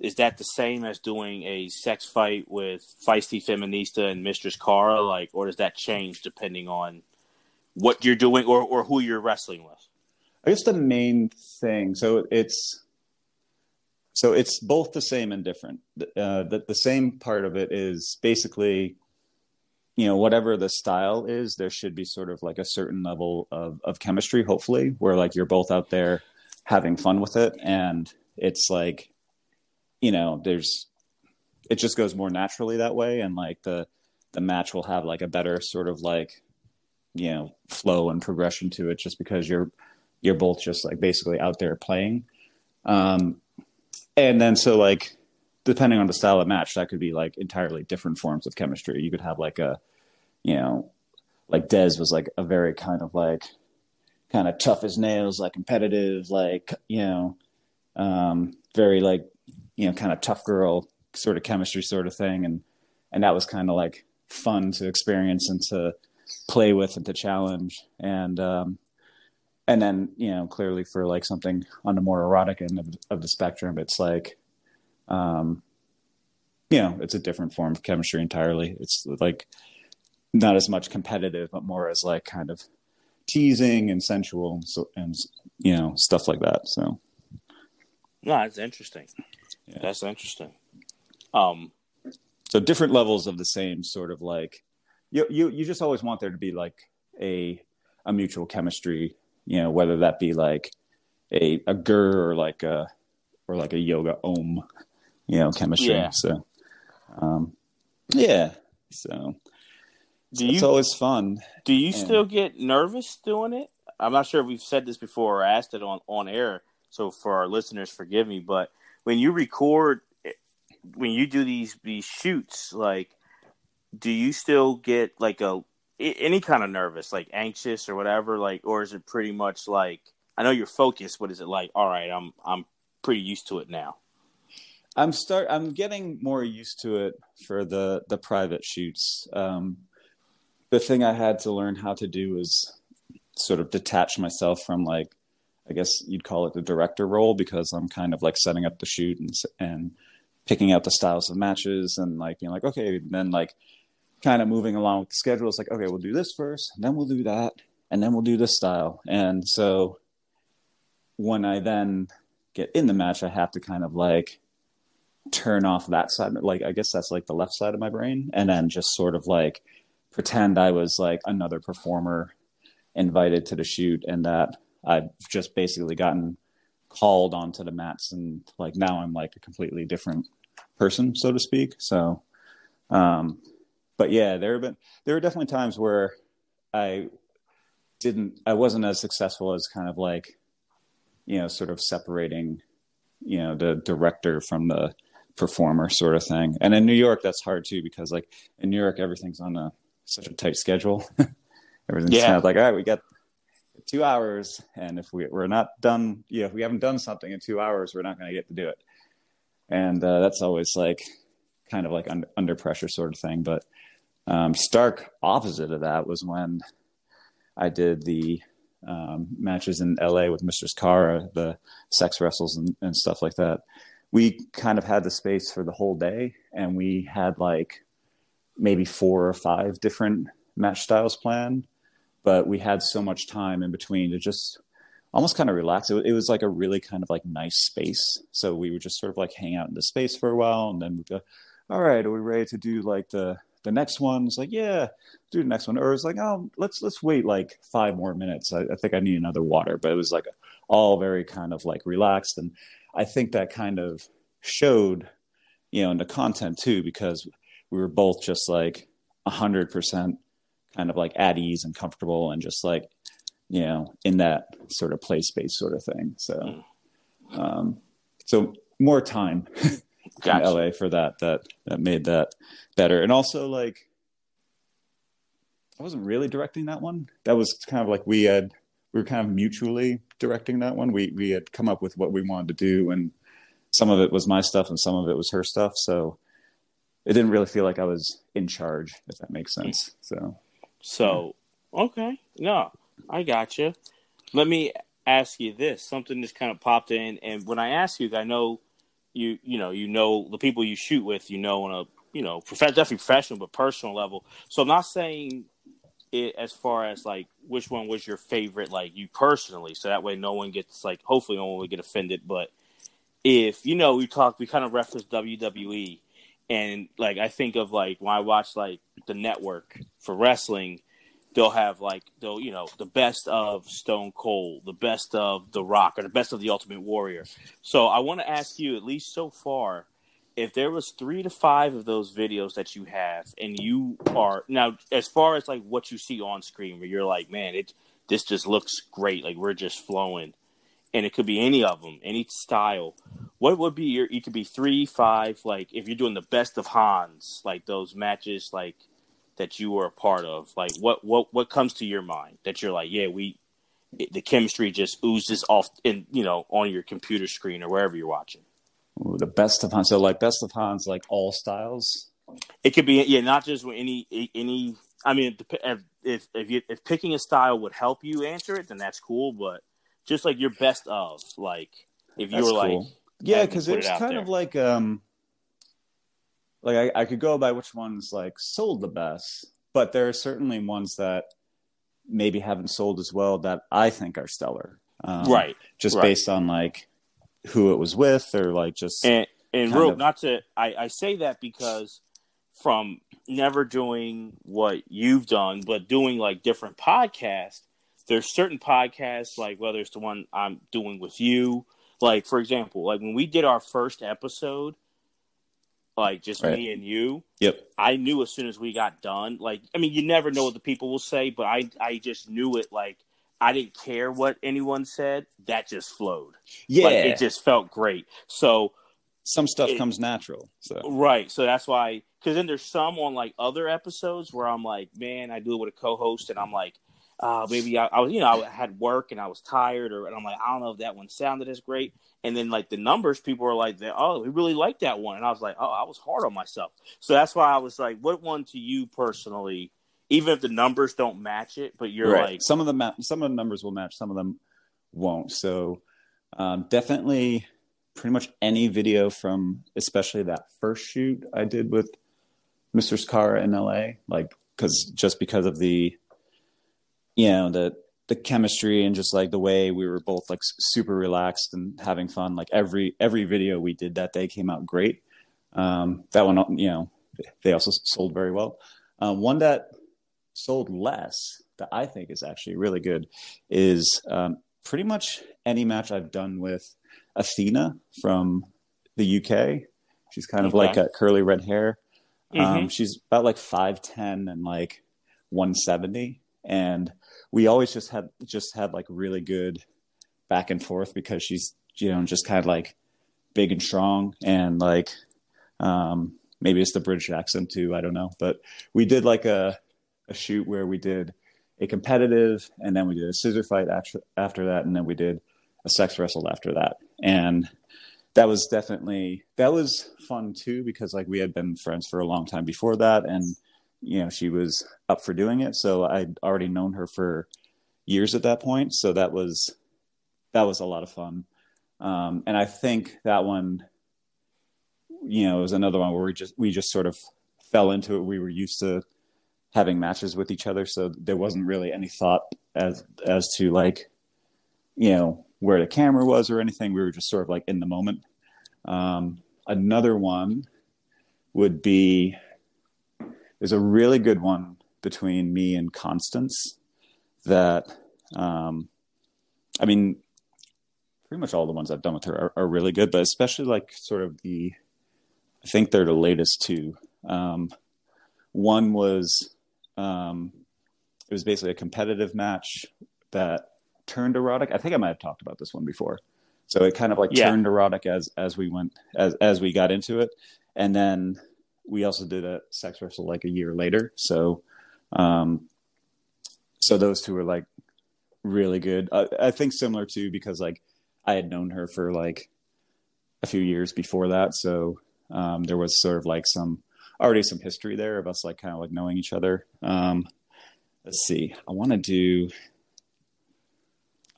is that the same as doing a sex fight with feisty feminista and mistress Cara? Like, or does that change depending on what you're doing or or who you're wrestling with? I guess the main thing. So it's so it's both the same and different. Uh, the the same part of it is basically, you know, whatever the style is, there should be sort of like a certain level of of chemistry, hopefully, where like you're both out there having fun with it, and it's like you know, there's it just goes more naturally that way, and like the the match will have like a better sort of like you know flow and progression to it, just because you're you're both just like basically out there playing. Um, and then so like depending on the style of match, that could be like entirely different forms of chemistry. You could have like a you know like Dez was like a very kind of like kind of tough as nails, like competitive, like you know, um, very like you know, kind of tough girl sort of chemistry sort of thing. And, and that was kind of like fun to experience and to play with and to challenge. And, um, and then, you know, clearly for like something on the more erotic end of, of the spectrum, it's like, um, you know, it's a different form of chemistry entirely. It's like not as much competitive, but more as like kind of teasing and sensual and, so, and you know, stuff like that. So, no, it's interesting. Yeah. That's interesting. Um, so different levels of the same sort of like you you you just always want there to be like a a mutual chemistry, you know, whether that be like a a gur or like a or like a yoga om, you know, chemistry. Yeah. So um yeah. So, so you, it's always fun. Do you and, still get nervous doing it? I'm not sure if we've said this before or asked it on, on air, so for our listeners, forgive me, but when you record when you do these these shoots like do you still get like a any kind of nervous like anxious or whatever like or is it pretty much like i know you're focused but is it like all right i'm i'm pretty used to it now i'm start i'm getting more used to it for the the private shoots um the thing i had to learn how to do is sort of detach myself from like I guess you'd call it the director role because I'm kind of like setting up the shoot and and picking out the styles of matches and like being like, okay, then like kind of moving along with the schedule. It's like, okay, we'll do this first, and then we'll do that, and then we'll do this style. And so when I then get in the match, I have to kind of like turn off that side. Like, I guess that's like the left side of my brain, and then just sort of like pretend I was like another performer invited to the shoot and that I've just basically gotten called onto the mats and like now I'm like a completely different person, so to speak. So, um, but yeah, there have been there are definitely times where I didn't I wasn't as successful as kind of like you know sort of separating you know the director from the performer sort of thing. And in New York that's hard too because like in New York everything's on a such a tight schedule. Everything's yeah. kind of like all right, we got two hours, and if we, we're not done, yeah, if we haven't done something in two hours, we're not going to get to do it. And uh, that's always like kind of like under, under pressure sort of thing. But um, stark opposite of that was when I did the um, matches in LA with Mistress Cara, the sex wrestles and, and stuff like that. We kind of had the space for the whole day, and we had like maybe four or five different match styles planned but we had so much time in between to just almost kind of relax. It, it, was like a really kind of like nice space. So we would just sort of like hang out in the space for a while, and then we'd go, "All right, are we ready to do like the the next one?" It's like, "Yeah, do the next one." Or it's like, "Oh, let's let's wait like five more minutes. I, I think I need another water." But it was like all very kind of like relaxed, and I think that kind of showed, you know, in the content too, because we were both just like a hundred percent kind of like at ease and comfortable and just like you know in that sort of play space sort of thing. So um so more time gotcha. in la for that that that made that better. And also like i wasn't really directing that one. That was kind of like we had we were kind of mutually directing that one. We we had come up with what we wanted to do and some of it was my stuff and some of it was her stuff. So it didn't really feel like i was in charge if that makes hmm. sense so so, okay, no, I got you. Let me ask you this: something just kind of popped in, and when I ask you, I know you, you know, you know the people you shoot with, you know, on a you know, prof- definitely professional but personal level. So I'm not saying it as far as like which one was your favorite, like you personally, so that way no one gets like, hopefully no one would get offended. But if you know, we talk, we kind of reference WWE and like I think of like when I watch like the network for wrestling, they'll have like they'll you know the best of Stone Cold, the best of The Rock, or the best of the Ultimate Warrior. So I want to ask you, at least so far, if there was three to five of those videos that you have, and you are now as far as like what you see on screen, where you're like, man, it this just looks great, like we're just flowing and it could be any of them, any style. What would be your? It could be three, five. Like if you're doing the best of Hans, like those matches, like that you were a part of. Like what what what comes to your mind that you're like, yeah, we it, the chemistry just oozes off in you know on your computer screen or wherever you're watching. Ooh, the best of Hans. So like best of Hans, like all styles. It could be yeah, not just with any any. I mean, if if if, you, if picking a style would help you answer it, then that's cool. But just like your best of like if you That's were cool. like yeah because it's it kind there. of like um like I, I could go by which ones like sold the best but there are certainly ones that maybe haven't sold as well that i think are stellar um, right just right. based on like who it was with or like just and and real of... not to I, I say that because from never doing what you've done but doing like different podcasts there's certain podcasts like whether it's the one I'm doing with you, like for example, like when we did our first episode, like just right. me and you. Yep. I knew as soon as we got done. Like, I mean, you never know what the people will say, but I I just knew it. Like, I didn't care what anyone said. That just flowed. Yeah, like, it just felt great. So some stuff it, comes natural. So right. So that's why. Because then there's some on like other episodes where I'm like, man, I do it with a co-host, and I'm like, uh, maybe I, I, was, you know, I had work and I was tired, or and I'm like, I don't know if that one sounded as great. And then like the numbers, people were like, oh, we really like that one, and I was like, oh, I was hard on myself. So that's why I was like, what one to you personally? Even if the numbers don't match it, but you're right. like, some of the ma- some of the numbers will match, some of them won't. So um, definitely pretty much any video from especially that first shoot I did with Mistress Cara in LA, like because just because of the you know the the chemistry and just like the way we were both like super relaxed and having fun. Like every every video we did that day came out great. Um, that one, you know, they also sold very well. Um, one that sold less that I think is actually really good is um, pretty much any match I've done with Athena from the UK. She's kind of okay. like a curly red hair. Um, mm-hmm. she's about like five ten and like one seventy, and we always just had just had like really good back and forth because she's you know just kind of like big and strong and like um maybe it's the british accent too i don't know. But we did like a a shoot where we did a competitive and then we did a scissor fight after, after that and then we did a sex wrestle after that. And that was definitely that was fun too because like we had been friends for a long time before that and you know she was up for doing it. So i'd already known her for years at that point. So that was that was a lot of fun. Um, and i think that one you know was another one where we just we just sort of fell into it. We were used to having matches with each other. So there wasn't really any thought as as to like you know where the camera was or anything. We were just sort of like in the moment. Um, another one would be there's a really good one between me and Constance that um, I mean pretty much all the ones I've done with her are, are, really good, but especially like sort of the I think they're the latest two. Um, one was um, it was basically a competitive match that turned erotic. I think I might have talked about this one before. So it kind of like yeah. turned erotic as as we went as as we got into it, and then we also did a sex wrestle like a year later. So, um, so those two were like really good. I, I think similar too because like I had known her for like a few years before that, so um, there was sort of like some already some history there of us like kind of like knowing each other. Um, let's see. I want to do.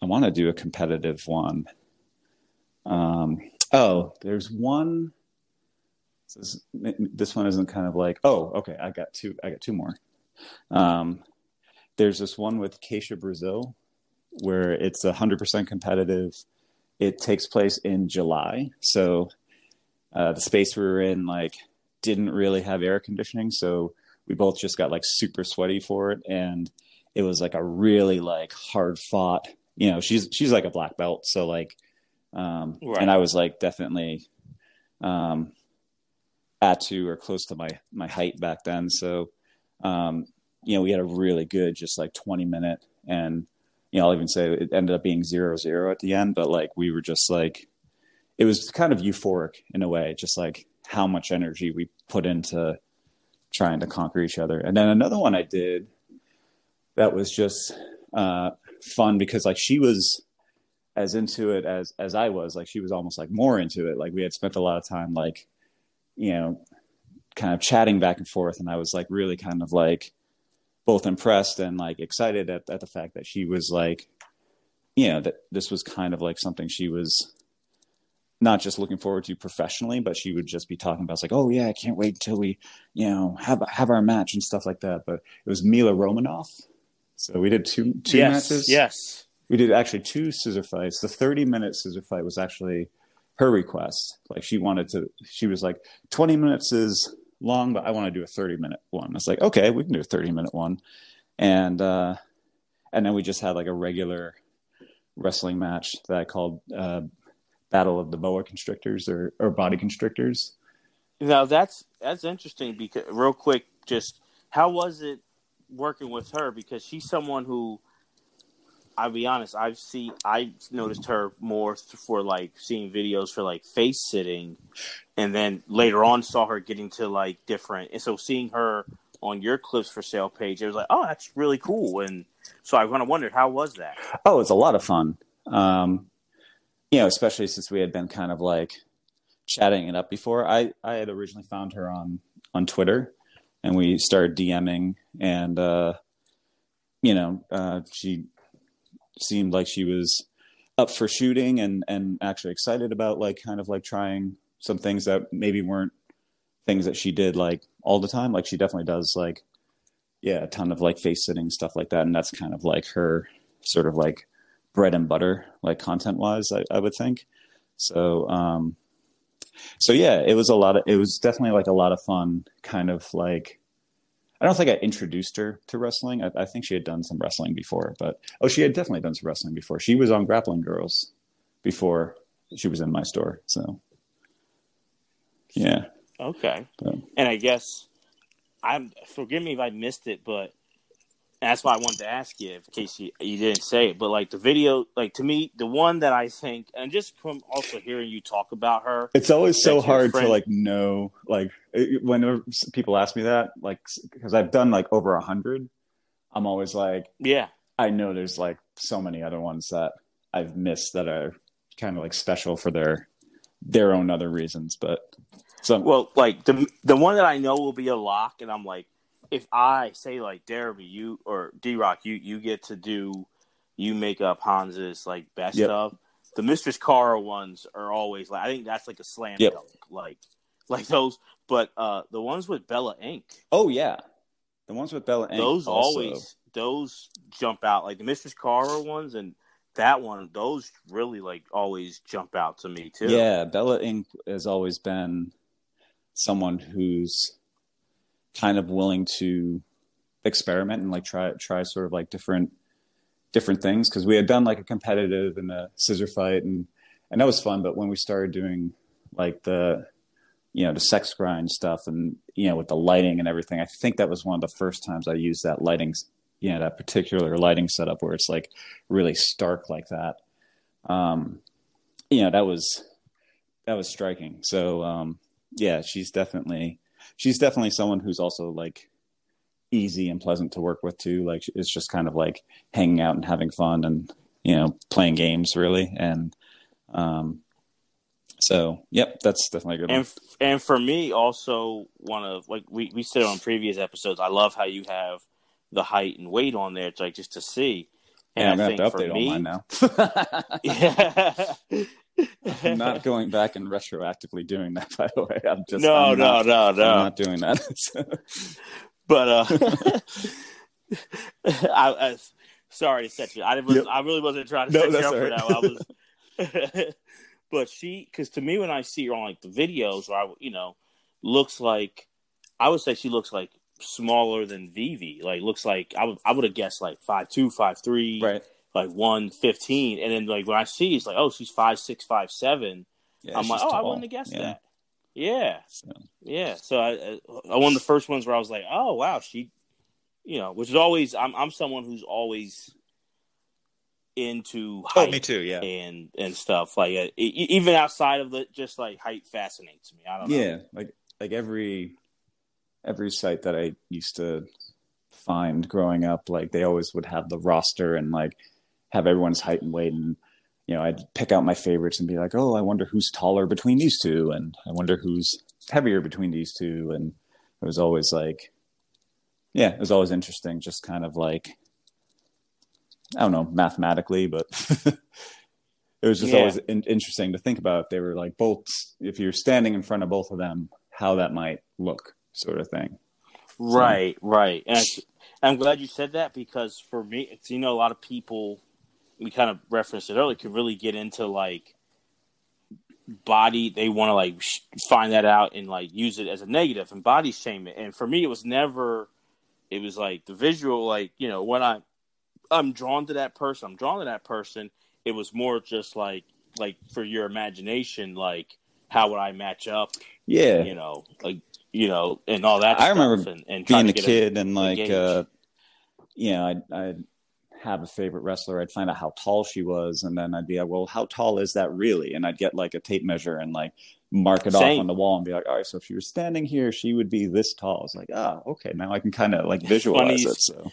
I want to do a competitive one. Um, oh, there's one this, this one isn't kind of like oh okay i got two i got two more. Um, there's this one with Kasia Brazil where it's 100% competitive. It takes place in july. So uh, the space we were in like didn't really have air conditioning. So we both just got like super sweaty for it. And it was like a really like hard fought you know she's she's like a black belt. So like um right. and i was like definitely um at to or close to my my height back then. So, um, you know, we had a really good, just like 20 minute, and you know, I'll even say it ended up being zero zero at the end, but like we were just like, it was kind of euphoric in a way, just like how much energy we put into trying to conquer each other. And then another one I did that was just uh, fun because like she was as into it as as I was, like she was almost like more into it. Like we had spent a lot of time like you know, kind of chatting back and forth. And I was like really kind of like both impressed and like excited at, at the fact that she was like, you know, that this was kind of like something she was not just looking forward to professionally, but she would just be talking about like, oh yeah, I can't wait until we, you know, have have our match and stuff like that. But it was Mila Romanoff. So we did two two yes, matches. Yes. We did actually two scissor fights. The 30 minute scissor fight was actually her request. Like she wanted to, she was like, 20 minutes is long, but I want to do a 30 minute one. I was like, okay, we can do a 30 minute one. And, uh, and then we just had like a regular wrestling match that I called, uh, Battle of the Boa Constrictors or, or Body Constrictors. Now that's, that's interesting because real quick, just how was it working with her? Because she's someone who, I'll be honest. I've seen I noticed her more for like seeing videos for like face sitting, and then later on saw her getting to like different. And so seeing her on your clips for sale page, it was like, oh, that's really cool. And so I kind of wondered how was that? Oh, it's a lot of fun. Um, you know, especially since we had been kind of like chatting it up before. I I had originally found her on on Twitter, and we started DMing, and uh, you know, uh, she seemed like she was up for shooting and and actually excited about like kind of like trying some things that maybe weren't things that she did like all the time. Like she definitely does like yeah, a ton of like face sitting stuff like that, and that's kind of like her sort of like bread and butter, like content wise, I, I would think. So um so yeah, it was a lot of it was definitely like a lot of fun kind of like I don't think I introduced her to wrestling. I, I, think she had done some wrestling before, but oh, she had definitely done some wrestling before. She was on Grappling Girls before she was in my store. So, yeah. Okay. And I guess I'm. Forgive me if I missed it, but that's why I wanted to ask you, in case you, you didn't say it. But like the video, like to me, the one that I think, and just from also hearing you talk about her, it's always so hard friend, to like know, like whenever people ask me that, like because I've done like over a hundred, I'm always like, yeah, I know there's like so many other ones that I've missed that are kind of like special for their their own other reasons, but so well, like the the one that I know will be a lock, and I'm like if I say like Derby, you or D Rock, you you get to do, you make up Hans's like best yep. of. The Mistress Cara ones are always like I think that's like a slam yep. dunk, like like those. But uh the ones with Bella Ink. Oh yeah, the ones with Bella Ink. Those also. always those jump out like the Mistress Cara ones and that one. Those really like always jump out to me too. Yeah, Bella Ink has always been someone who's kind of willing to experiment and like try try sort of like different different things. Because we had done like a competitive and a scissor fight and and that was fun. But when we started doing like the you know the sex grind stuff and you know with the lighting and everything i think that was one of the first times i used that lighting you know that particular lighting setup where it's like really stark like that. Um you know that was that was striking. So um yeah she's definitely she's definitely someone who's also like easy and pleasant to work with too. Like it's just kind of like hanging out and having fun and you know playing games really. And um, so yep, that's definitely a good. And one. and for me also one of like we we said on previous episodes, I love how you have the height and weight on there. It's like just to see. And yeah, I'm gonna have to update me, on mine now. I'm not going back and retroactively doing that. By the way, I'm just no, I'm no, not, no, no. I'm not doing that. but uh, I, I, sorry to set you. I was, yep. I really wasn't trying to no, set you up right. for that. I was, but she, because to me, when I see her on like the videos, where I, you know, looks like, I would say she looks like smaller than Vivi. Like looks like I would, I would have guessed like five two, five three, right like one fifteen, and then like when I see it's like oh she's five six five seven. Yeah, I'm like oh tall. I wouldn't have guessed yeah. that. Yeah, so. yeah. So I, I one of the first ones where I was like oh wow she, you know, which is always I'm I'm someone who's always into height. Oh, me too. Yeah, and and stuff like uh, even outside of the just like height fascinates me. I don't know. Yeah, like like every every site that I used to find growing up, like they always would have the roster and like have everyone's height and weight. And you know i'd pick out my favorites and be like oh i wonder who's taller between these two and i wonder who's heavier between these two. And it was always like yeah it was always interesting just kind of like i don't know mathematically but it was just yeah. always in- interesting to think about if they were like both if you're standing in front of both of them how that might look sort of thing right so. right and I'm glad you said that because for me, you know, a lot of people we kind of referenced it earlier, could really get into like body. They want to like sh- find that out and like use it as a negative and body shame it. And for me, it was never. It was like the visual, like you know, when I I'm drawn to that person, I'm drawn to that person. It was more just like like for your imagination, like how would I match up? Yeah, you know, like you know, and all that. I remember and, and being a kid and like, uh, you know, I I have a favorite wrestler, I'd find out how tall she was, and then I'd be like, well, how tall is that really? And I'd get like a tape measure and like mark it Same. off on the wall and be like, all right, so if she was standing here, she would be this tall. I was like, oh, okay, now I can kind of like visualize it. So,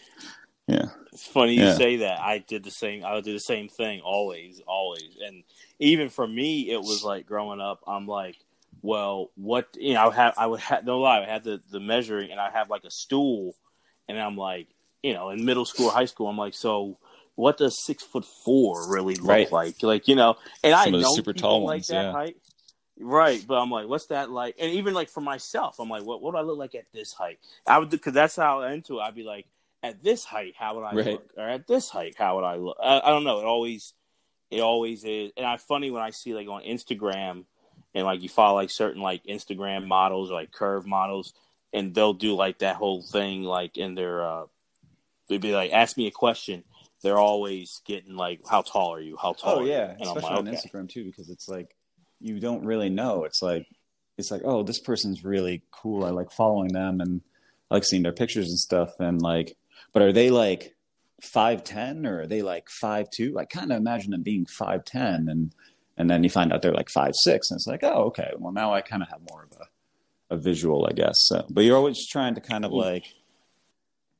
yeah, it's funny yeah. you say that. I did the same. I would do the same thing always, always, and even for me, it was like growing up. I'm like, well, what you know, I would have, I would have, no lie, I had the the measuring, and I have like a stool, and I'm like, you know, in middle school, high school, I'm like, so what does six foot four really look Right. like? Like you know, and I Some the know super tall like ones, that yeah. height, right? But I'm like, what's that like? And even like for myself, I'm like, what what do I look like at this height? I would because that's how I into it. I'd be like, at this height, how would I Right. look? Or at this height, how would I look? I, I don't know. It always it always is, and I funny when I see like on Instagram and like you follow like certain like Instagram models or like curve models, and they'll do like that whole thing like in their uh they'd be like, ask me a question. They're always getting like, how tall are you? How tall? Oh yeah, especially like, on okay. Instagram too, because it's like you don't really know. It's like it's like oh, this person's really cool. I like following them and I like seeing their pictures and stuff. And like, but are they like five ten or are they like five two? I kind of imagine them being five ten, and and then you find out they're like five six, and it's like oh okay, well now I kind of have more of a a visual, I guess. So, but you're always trying to kind of like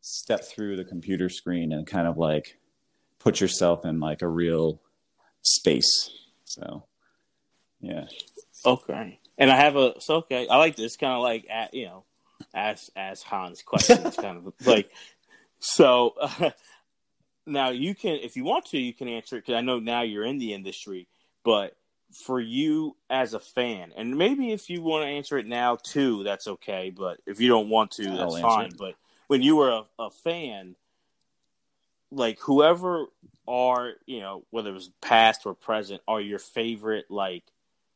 step through the computer screen and kind of like put yourself in like a real space. So, yeah. Okay. And I have a so okay. I like this kind of like at you know, ask ask Hans questions, kind of like so. now you can, if you want to, you can answer it because I know now you're in the industry. But for you as a fan, and maybe if you want to answer it now too, that's okay. But if you don't want to, I'll that's fine. it. But when you were a, a fan, like whoever are you know whether it was past or present are your favorite like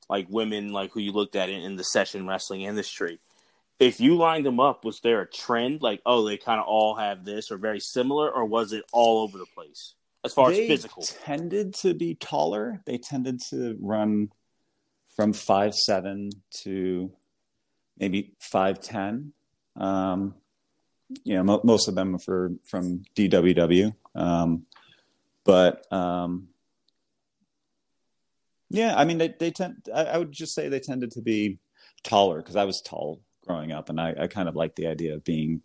like women like who you looked at in, in the session wrestling industry if you lined them up was there a trend like oh they kind of all have this or very similar or was it all over the place as far they as physical tended to be taller. They tended to run from five seven to maybe five ten. Um, you know, mo- most of them are for, from DWW. Um, but um, yeah, I mean, they they tend. I, I would just say they tended to be taller because I was tall growing up, and I, I kind of liked the idea of being,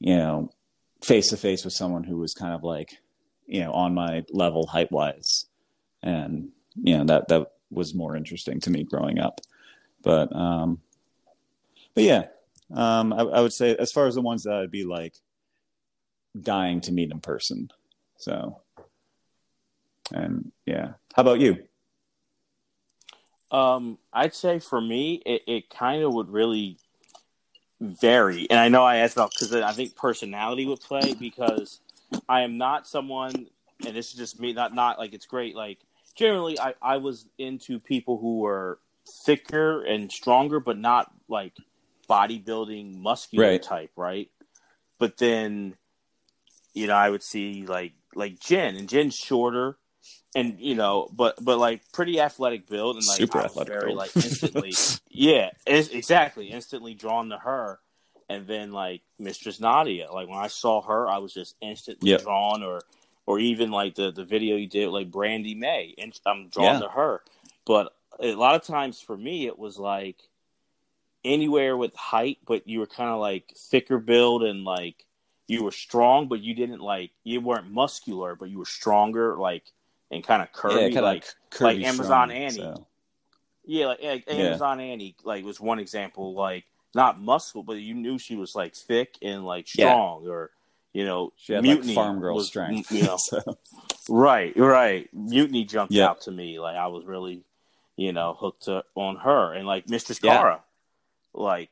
you know, face to face with someone who was kind of like, you know, on my level height wise, and you know that that was more interesting to me growing up. But um, but yeah, um, I, I would say as far as the ones that I'd be like dying to meet in person. So, and yeah, how about you? Um, I'd say for me, it, it kind of would really vary. And I know I asked about because I think personality would play because I am not someone, and this is just me, not not like it's great. Like generally, I I was into people who were thicker and stronger, but not like bodybuilding muscular Right. type, right? But then, you know, I would see like like Jen, and Jen's shorter, and you know, but but like pretty athletic build, and like Super athletic very build. like instantly, yeah, exactly, instantly drawn to her. And then like Mistress Nadia, like when I saw her, I was just instantly Yep. drawn, or or even like the the video you did, like Brandy May, and I'm drawn Yeah. to her. But a lot of times for me, it was like anywhere with height, but you were kind of like thicker build and like you were strong, but you didn't like you weren't muscular, but you were stronger, like and kind of curvy, yeah, like curvy like Amazon strong, Annie. so. yeah, like, like Yeah. Amazon Annie, like was one example, like not muscle, but you knew she was like thick and like Yeah. strong, or you know, She had Mutiny like farm girl was, strength. You know, so, Right, right. Mutiny jumped Yeah. out to me. Like I was really, you know, hooked to, on her and like Mistress Yeah. Cara, like,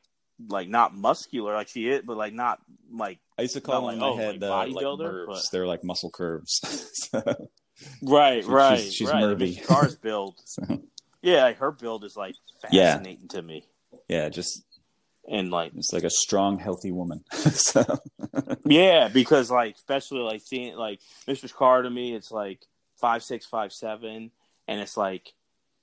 like not muscular like she is, but like not like I used to call them like, oh, head like uh, bodybuilder, mervs. but- They're like muscle curves. so, right, She's- right, she's- she's right. Murphy. Mistress Cara's build, so, yeah, like her build is like Yeah. fascinating to me, yeah, just and like it's like a strong, healthy woman. so, yeah, because like especially like seeing like Mistress Cara to me, it's like five six, five seven, and it's like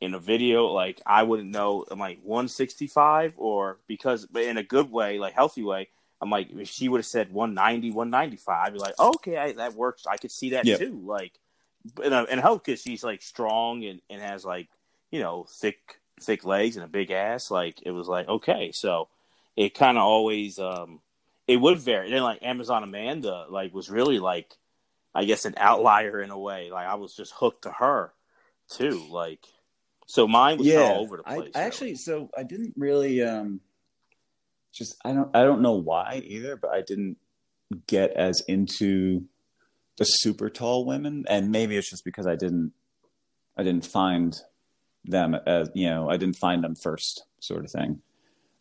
in a video, like I wouldn't know. I'm like one sixty five, or because, but in a good way, like healthy way. I'm like, if she would have said 190, 195, I'd be like, oh, okay, I, that works. I could see that Yep. too. Like, and, uh, and hope because she's like strong and, and has like, you know, thick, thick legs and a big ass. Like, it was like, okay. So it kind of always, um, it would vary. Then like Amazon Amanda, like was really like, I guess an outlier in a way. Like I was just hooked to her too. Like, so mine was yeah, all over the place. I really. actually, so I didn't really, um, just I don't I don't know why either, but I didn't get as into the super tall women, and maybe it's just because I didn't I didn't find them as you know I didn't find them first, sort of thing.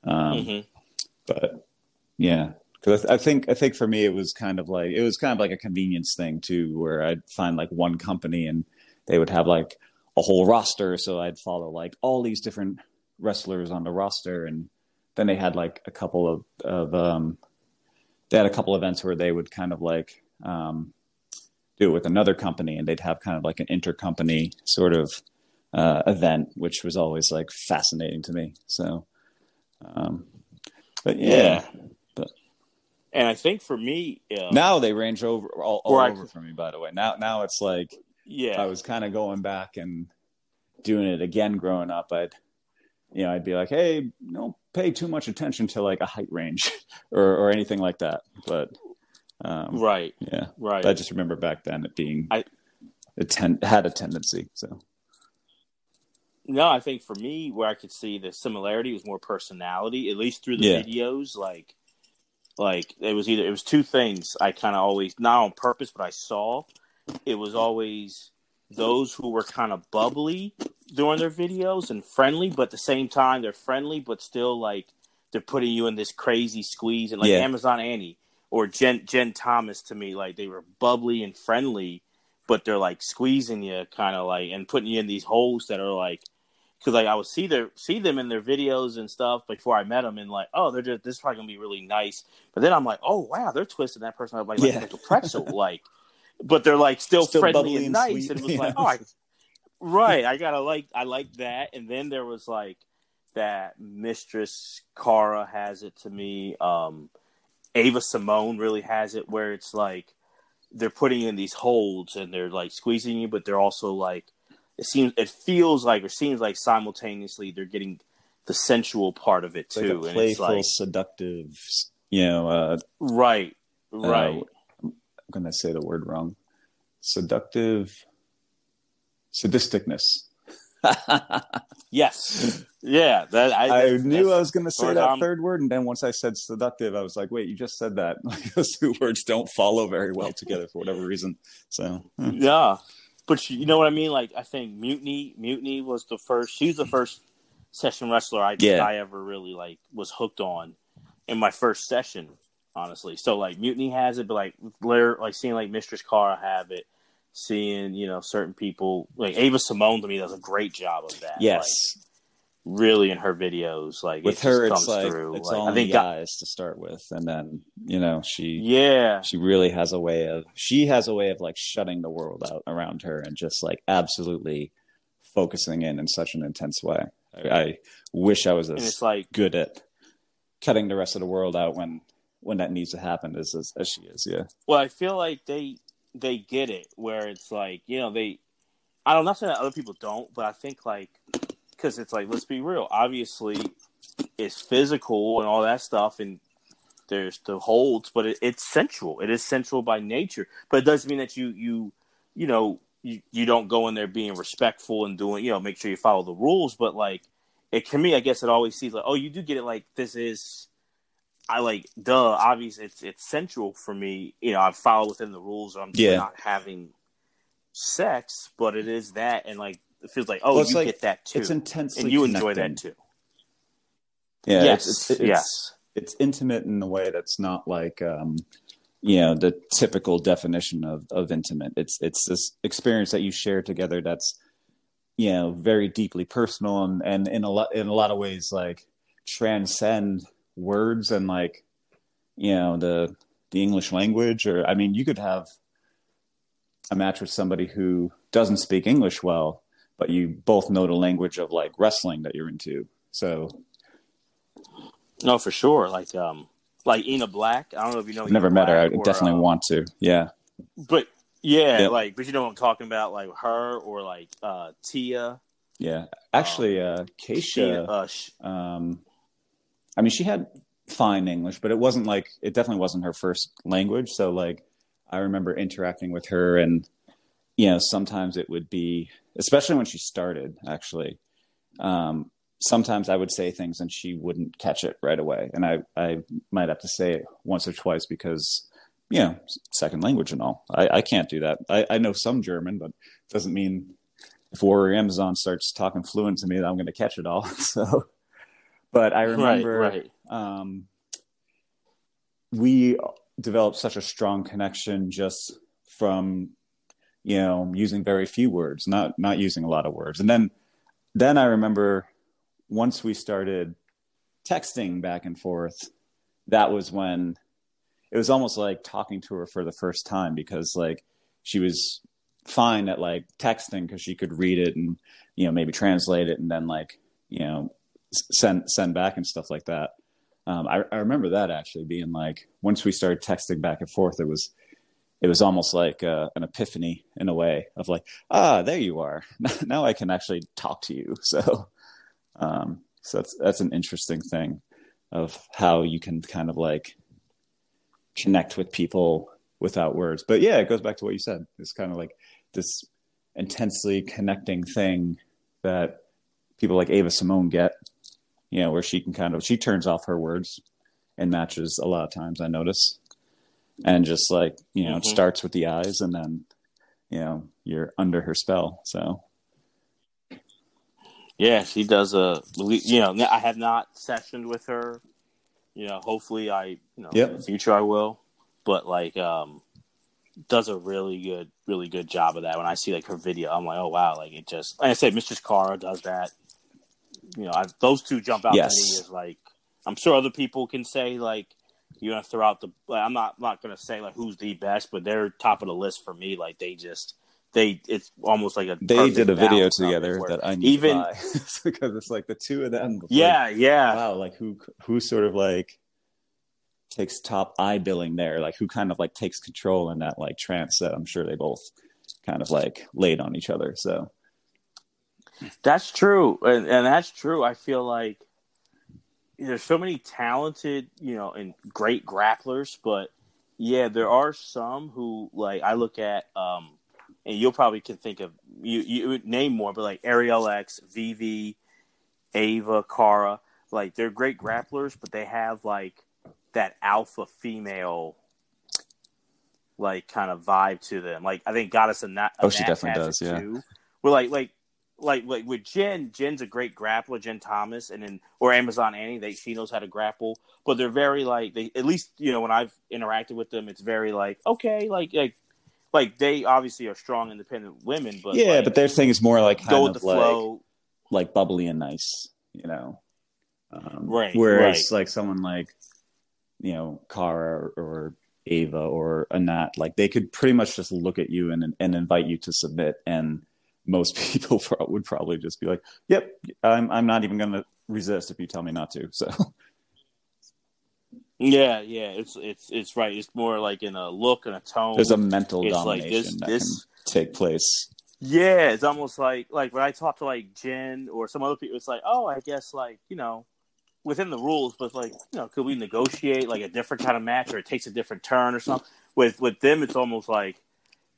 Um, Mhm. But yeah, because I, th- I think I think for me it was kind of like it was kind of like a convenience thing too, where I'd find like one company and they would have like a whole roster, so I'd follow like all these different wrestlers on the roster, and then they had like a couple of of um, they had a couple events where they would kind of like um, do it with another company, and they'd have kind of like an intercompany sort of uh, event, which was always like fascinating to me. So, um, but yeah, And I think for me, uh, now they range over all, all Or I over for me. By the way, now now it's like yeah, I was kind of going back and doing it again growing up. I'd you know I'd be like, hey, don't pay too much attention to like a height range or or anything like that. But um, right, yeah, right. I just remember back then it being I- it ten- had a tendency. So No, I think for me, where I could see the similarity was more personality, at least through the Yeah. videos. Like, like it was either it was two things I kind of always not on purpose, but I saw it was always those who were kind of bubbly during their videos and friendly, but at the same time they're friendly, but still like they're putting you in this crazy squeeze. And like Yeah. Amazon Annie or Jen Jen Thomas to me, like they were bubbly and friendly, but they're like squeezing you, kind of like and putting you in these holes that are like because like I would see their see them in their videos and stuff before I met them, and like, oh, they're just this is probably gonna be really nice. But then I'm like, oh wow, they're twisting that person up like, Yeah. like a pretzel, like, but they're like still, Still friendly and nice, sweet. and it was Yeah. like, oh, I, right, I gotta like I like that, and then there was like that Mistress Cara has it to me. Um, Ava Simone really has it where it's like they're putting in these holds and they're like squeezing you, but they're also like it seems it feels like or seems like simultaneously they're getting the sensual part of it like too, it's playful, like seductive, you know. Uh, right, right, I'm gonna say the word wrong. Seductive, sadisticness. yes, yeah. That I, I knew I was going to say that I'm- third word, and then once I said seductive, I was like, "Wait, you just said that." Like those two words don't follow very well together for whatever reason. So, hmm. Yeah, but you, you know what I mean. Like I think Mutiny, Mutiny was the first. She was the first session wrestler I Yeah. I ever really like was hooked on in my first session. Honestly, so like Mutiny has it, but like like seeing like Mistress Cara have it, seeing you know certain people like Ava Simone to me does a great job of that. yes, really in her videos, like with it her, just it's like through. it's like, only I think guys to start with, and then you know she yeah, she really has a way of she has a way of like shutting the world out around her and just like absolutely focusing in in such an intense way. I, I wish I was as like good at cutting the rest of the world out when when that needs to happen as as, as she is. Yeah, Well, I feel like they they get it where it's like you know they. I don't. Not saying that other people don't, but I think like because it's like let's be real. Obviously, it's physical and all that stuff, and there's the holds, but it, it's sensual. It is sensual by nature, but it doesn't mean that you you you know you you don't go in there being respectful and doing you know make sure you follow the rules. But like it to me, I guess it always seems like oh you do get it like this is I like duh. Obviously, it's it's sensual for me. You know, I follow within the rules. Or I'm Yeah. not having sex, but it is that, and like it feels like oh, Well, you like- get that too, it's intensely and you enjoy that too. Yeah, yes, it's, it's, it's, yes, it's intimate in a way that's not like um you know the typical definition of of intimate. It's it's this experience that you share together that's you know very deeply personal and and in a lot in a lot of ways like transcend words and like you know the the english language or i mean you could have a match with somebody who doesn't speak english well but you both know the language of like wrestling that you're into so no, for sure. Like um, like Ina Black. I don't know if you know. I've never Ina met her. I or, definitely uh, want to. Yeah. But yeah, like, but you know what I'm talking about, like her or like uh Tia, Yeah. Actually, uh, Sheena, Keisha, uh, um, I mean, she had fine English, but it wasn't like, it definitely wasn't her first language. So, like, I remember interacting with her, and, you know, sometimes it would be, especially when she started, actually, um, sometimes I would say things and she wouldn't catch it right away. And I, I might have to say it once or twice because you know second language and all. I, I can't do that. I, I know some German, but doesn't mean if Warrior Amazon starts talking fluent to me that I'm going to catch it all. so, but I remember right, right. Um, we developed such a strong connection just from you know using very few words, not not using a lot of words, and then then I remember once we started texting back and forth, that was when it was almost like talking to her for the first time because like she was fine at like texting because she could read it and you know maybe translate it and then like you know send send back and stuff like that. Um, I, I remember that actually being like once we started texting back and forth, it was it was almost like uh, an epiphany in a way of like ah there you are now I can actually talk to you. So um, so that's that's an interesting thing of how you can kind of like connect with people without words. But yeah, it goes back to what you said. It's kind of like this intensely connecting thing that people like Ava Simone get, you know, where she can kind of she turns off her words and matches a lot of times I notice. And just like, you know, mm-hmm. it starts with the eyes and then, you know, you're under her spell. So yeah, she does a. You know, I have not sessioned with her. You know, hopefully, I you know yep. in the future I will. But like, um, does a really good, really good job of that. When I see like her video, I'm like, oh wow, like it just. Like I said, Mistress Cara does that. You know, I, those two jump out yes. to me as like. I'm sure other people can say like you're gonna throw out the. Like, I'm not not gonna say like who's the best, but they're top of the list for me. Like they just they it's almost like a they did a video together that I even because it's like the two of them. Yeah, yeah. Wow, like who who sort of like takes top eye billing there? Like who kind of like takes control in that like trance that I'm sure they both kind of like laid on each other. So that's true, and, and that's true. I feel like there's so many talented, you know, and great grapplers, but yeah, there are some who like I look at. um and you'll probably can think of you you name more, but like Ariel X, VV, Ava, Cara, like they're great grapplers, but they have like that alpha female like kind of vibe to them. Like I think Goddess and that. Oh, she definitely does. Yeah. Too. We're like like like like with Jen. Jen's a great grappler, Jen Thomas, and then or Amazon Annie. They she knows how to grapple, but they're very like they at least you know when I've interacted with them, it's very like okay, like like like they obviously are strong, independent women, but yeah, like, but their thing is more like go with the like, flow, like bubbly and nice, you know. Um, right. Whereas right. like someone like you know Cara or, or Ava or Anat, like they could pretty much just look at you and and invite you to submit, and most people would probably just be like, "Yep, I'm I'm not even going to resist if you tell me not to." So yeah, yeah, it's it's it's right. It's more like in a look and a tone. There's a mental it's domination like this, that this, can take place. Yeah, it's almost like like when I talk to like Jen or some other people, it's like, oh, I guess like you know, within the rules, but like you know, could we negotiate like a different kind of match or it takes a different turn or something? With with them, it's almost like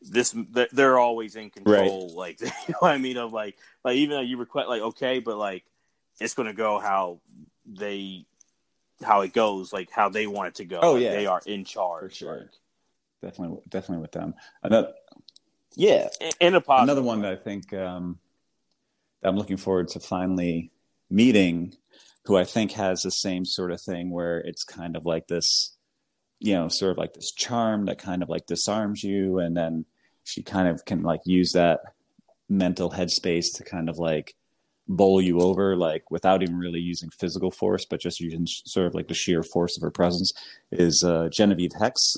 this they're always in control. Right. Like you know what I mean? Of like like even though you request like okay, but like it's to go how they how it goes, like how they want it to go. Oh like yeah, they are in charge. For sure. Like, definitely, definitely with them. Another, yeah, in a positive another one that I think um, that I'm looking forward to finally meeting, who I think has the same sort of thing where it's kind of like this, you know, sort of like this charm that kind of like disarms you, and then she kind of can like use that mental headspace to kind of like bowl you over like without even really using physical force but just using sort of like the sheer force of her presence is uh, genevieve hex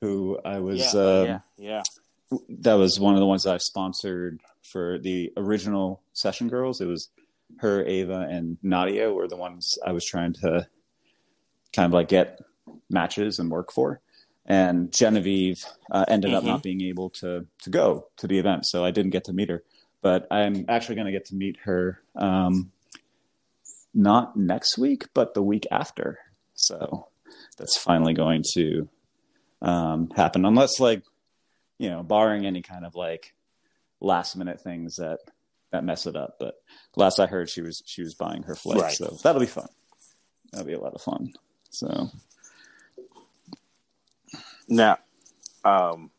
who i was yeah, uh, yeah, yeah. that was one of the ones i sponsored for the original session girls. It was her ava and nadia were the ones i was trying to kind of like get matches and work for and genevieve uh, ended mm-hmm. up not being able to to go to the event so i didn't get to meet her but I'm actually going to get to meet her um, not next week, but the week after. So that's finally going to um, happen, unless like you know, barring any kind of like last minute things that that mess it up. But last I heard, she was she was buying her flight, right. so that'll be fun. That'll be a lot of fun. So Now, um,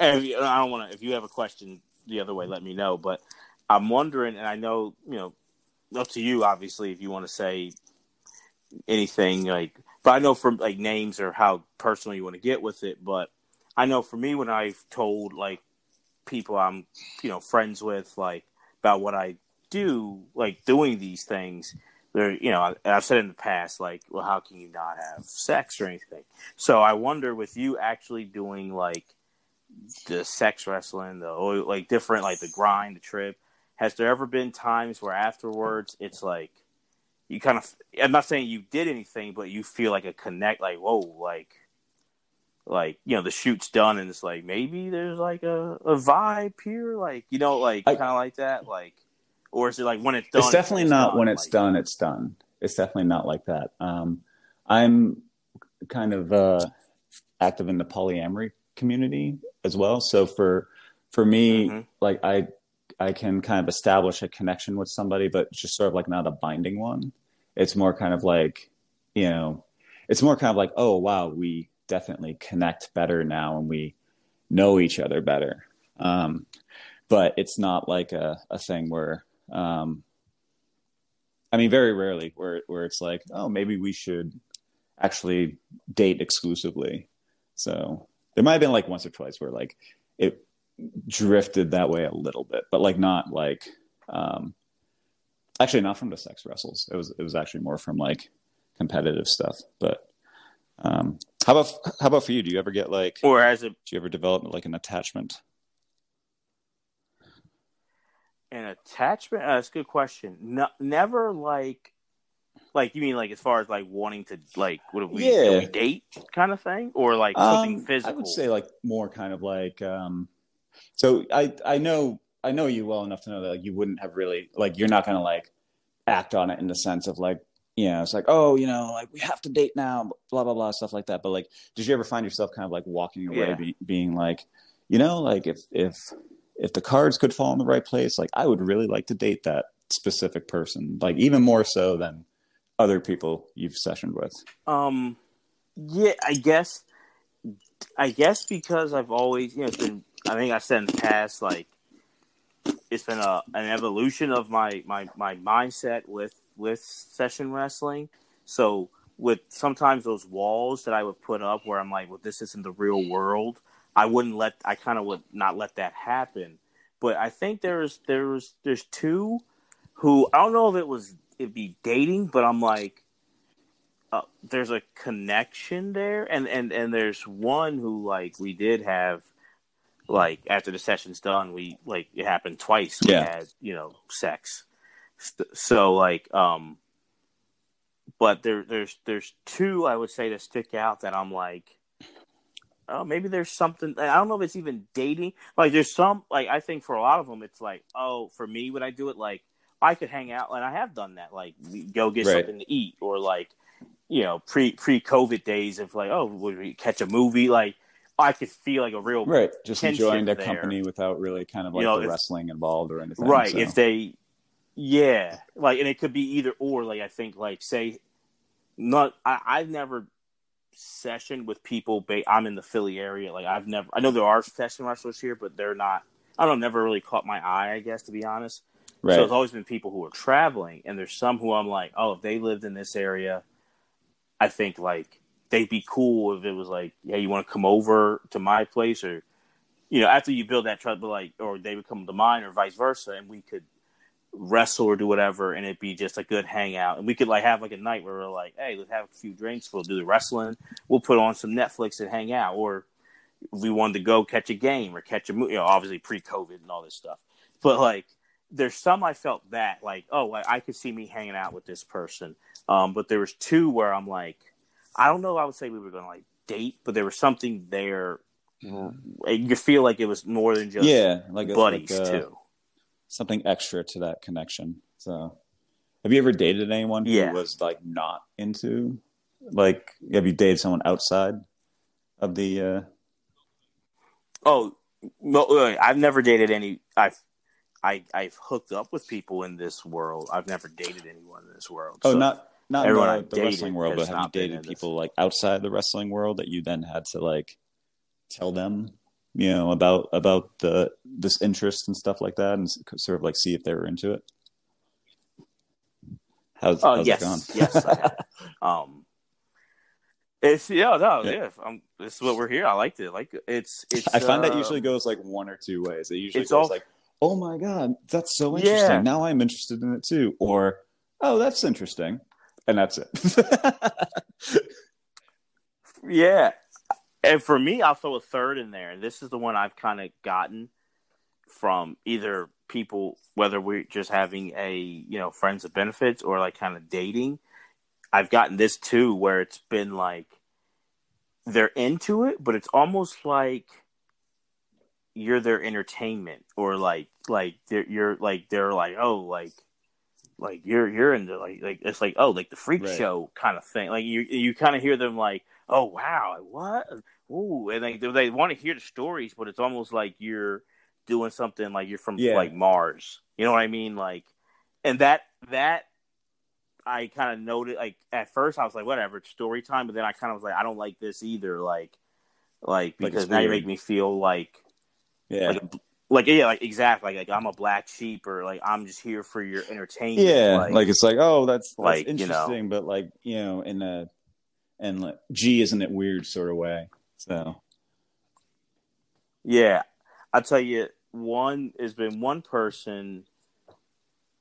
you, I don't want to. If you have a question the other way, let me know. But I'm wondering, and I know you know, up to you, obviously, if you want to say anything like. But I know from like names or how personal you want to get with it. But I know for me, when I've told like people I'm you know friends with, like about what I do, like doing these things, there, you know, I've said in the past, like, well, how can you not have sex or anything? So I wonder with you actually doing like the sex wrestling, the oh, like different, like the grind, the trip. Has there ever been times where afterwards it's like you kind of? I'm not saying you did anything, but you feel like a connect, like whoa, like like you know the shoot's done and it's like maybe there's like a, a vibe here like you know like kind of like that like or is it like when it's done it's definitely it's not done, when it's like, done it's done. It's definitely not like that. Um, i'm kind of uh, active in the polyamory community as well. So for for me Mhm. like i i can kind of establish a connection with somebody but just sort of like not a binding one. It's more kind of like you know it's more kind of like oh wow we definitely connect better now and we know each other better. Um, but it's not like a, a thing where um, I mean, very rarely where where it's like, oh, maybe we should actually date exclusively. So there might have been like once or twice where like it drifted that way a little bit, but like not like um, actually not from the sex wrestles. It was it was actually more from like competitive stuff. But um, how about how about for you? Do you ever get like or has it do you ever develop like an attachment? An attachment? Uh, that's a good question. No, never like, like you mean like as far as like wanting to like what do we, Yeah. we date kind of thing, or like something Um, physical? I would say like more kind of like um so I I know I know you well enough to know that like you wouldn't have really like you're not gonna like act on it in the sense of like you know it's like oh you know like we have to date now blah blah blah stuff like that but like did you ever find yourself kind of like walking away Yeah. be, being like you know like if if if the cards could fall in the right place like I would really like to date that specific person like even more so than other people you've sessioned with Um, yeah, I guess, I guess because I've always, you know, it's been. I think I said in the past, like, it's been a an evolution of my my my mindset with with session wrestling. So with sometimes those walls that I would put up where I'm like, well, this isn't the real world. I wouldn't let. I kind of would not let that happen. But I think there's there's there's two who I don't know if it was it'd be dating, but I'm like, uh, there's a connection there, and and and there's one who like we did have, like after the session's done, we like it happened twice. We Yeah. had you know sex, so like um, but there there's there's two I would say that stick out that I'm like. Oh, maybe there's something. I don't know if it's even dating. Like, there's some. Like, I think for a lot of them, it's like, oh, for me, when I do it, like, I could hang out, and I have done that. Like, we go get Right. something to eat, or like, you know, pre pre COVID days of like, oh, would we catch a movie? Like, I could feel like a real right just enjoying their there. company without really kind of like You know, the if- wrestling involved or anything right. so. If they, yeah, like, and it could be either or. Like, I think, like, say, not. I, I've never sessioned with people. Ba- I'm in the Philly area. Like, I've never. I know there are session wrestlers here, but they're not. I don't know. Never really caught my eye. I guess to be honest. right So it's always been people who are traveling, and there's some who I'm like, oh, if they lived in this area, I think like they'd be cool if it was like, yeah, you want to come over to my place, or you know, after you build that trust, but like, or they would come to mine, or vice versa, and we could wrestle or do whatever, and it'd be just a good hangout, and we could like have like a night where we're like, hey, let's have a few drinks, we'll do the wrestling, we'll put on some Netflix and hang out, or we wanted to go catch a game or catch a movie, you know, obviously pre-COVID and all this stuff, but like there's some I felt that like oh like, I could see me hanging out with this person, um, but there was two where I'm like I don't know I would say we were gonna like date, but there was something there. You feel like it was more than just yeah like buddies like, too. Something extra to that connection so have you ever dated anyone who Yeah. was like not into like have you dated someone outside of the uh Oh no, wait, I've never dated any. I've I I've hooked up with people in this world. I've never dated anyone in this world. oh So- not not in everyone the, the wrestling world but have you not been in dated this. people like outside the wrestling world that you then had to like tell them, you know, about about the this interest and stuff like that, and sort of like see if they were into it? How's, Oh how's yes, it gone? yes. I have. um, it's yeah, no, Yeah. yeah. Um, this is what we're here. I liked it. Like it's it's. I find that um, usually goes like one or two ways. It usually goes all- like, "Oh my god, that's so interesting! Yeah. Now I'm interested in it too," or "Oh, that's interesting," and that's it. Yeah. And for me, I'll throw a third in there. And this is the one I've kind of gotten from either people, whether we're just having a, you know, friends of benefits or like kind of dating. I've gotten this too, where it's been like they're into it, but it's almost like you're their entertainment or like, like they're, you're like, they're like, oh, like, like you're, you're into like, like, it's like, oh, like the freak Right. show kind of thing. Like you, you kind of hear them like, oh wow, what? Ooh, and they they want to hear the stories, but it's almost like you're doing something like you're from Yeah. like Mars. You know what I mean? Like, and that that I kind of noted. Like at first, I was like, whatever, it's story time. But then I kind of was like, I don't like this either. Like, like Like, because it's now you make me feel like yeah, like like yeah, like exactly like, like I'm a black sheep or like I'm just here for your entertainment. yeah. like, Like, it's like, oh, that's, that's like, you know. interesting, but like you know, in a and like, gee, isn't it weird sort of way? So Yeah, I'll tell you, one has been one person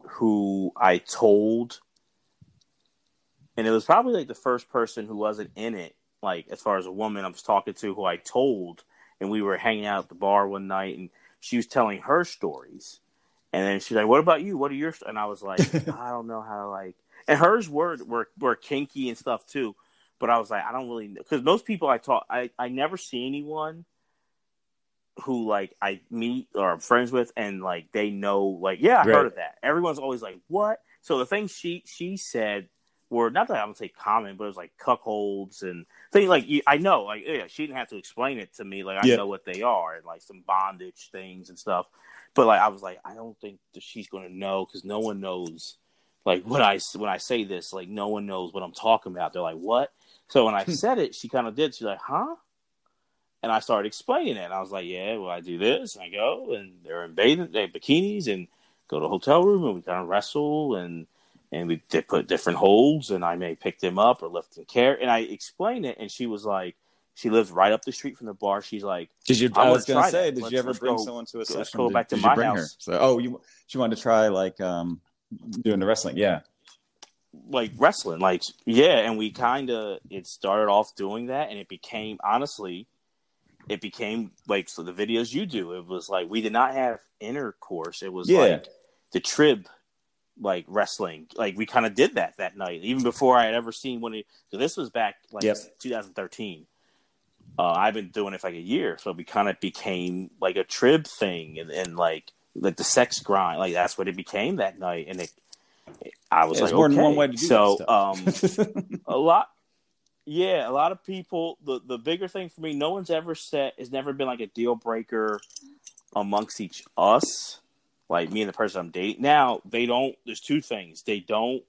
who I told, and it was probably like the first person who wasn't in it, like as far as a woman I was talking to who I told, and we were hanging out at the bar one night, and she was telling her stories, and then she's like, "What about you? What are your?" st-" And I was like, "I don't know how to like," and hers were were were kinky and stuff too, but I was like, I don't really know because most people I talk, I I never see anyone who like I meet or I'm friends with and like they know like yeah I Right. heard of that. Everyone's always like what? So the things she she said were not that I would say common, but it was like cuckolds and things like you, I know like yeah she didn't have to explain it to me like I Yeah. know what they are and like some bondage things and stuff. But like I was like I don't think that she's gonna know because no one knows like when I when I say this like no one knows what I'm talking about. They're like what? So when I said it, she kind of did. She's like, huh? And I started explaining it. And I was like, yeah, well, I do this. And I go, and they're in bathing, they bikinis, and go to a hotel room, and we kind of wrestle, and and we they put different holds, and I may pick them up or lift and carry. And I explained it, and she was like, she lives right up the street from the bar. She's like, did you? I I, was gonna say, that. did Let's- you ever bring go- someone to a let's go Did- back to my house. Her? So, oh, you she wanted to try like um doing the wrestling? Yeah, like wrestling like yeah and we kind of it started off doing that and it became honestly it became like so the videos you do it was like we did not have intercourse it was Yeah. like the trib like wrestling like we kind of did that that night even before i had ever seen one of so this was back like Yep. 2013 uh, i've been doing it for like a year so we kind of became like a trib thing and, and like like the sex grind like that's what it became that night and it I was like, more than one way to do so, um, a lot, yeah, a lot of people. The the bigger thing for me, no one's ever said has never been like a deal breaker amongst each us, like me and the person I'm dating. Now they don't. There's two things. They don't.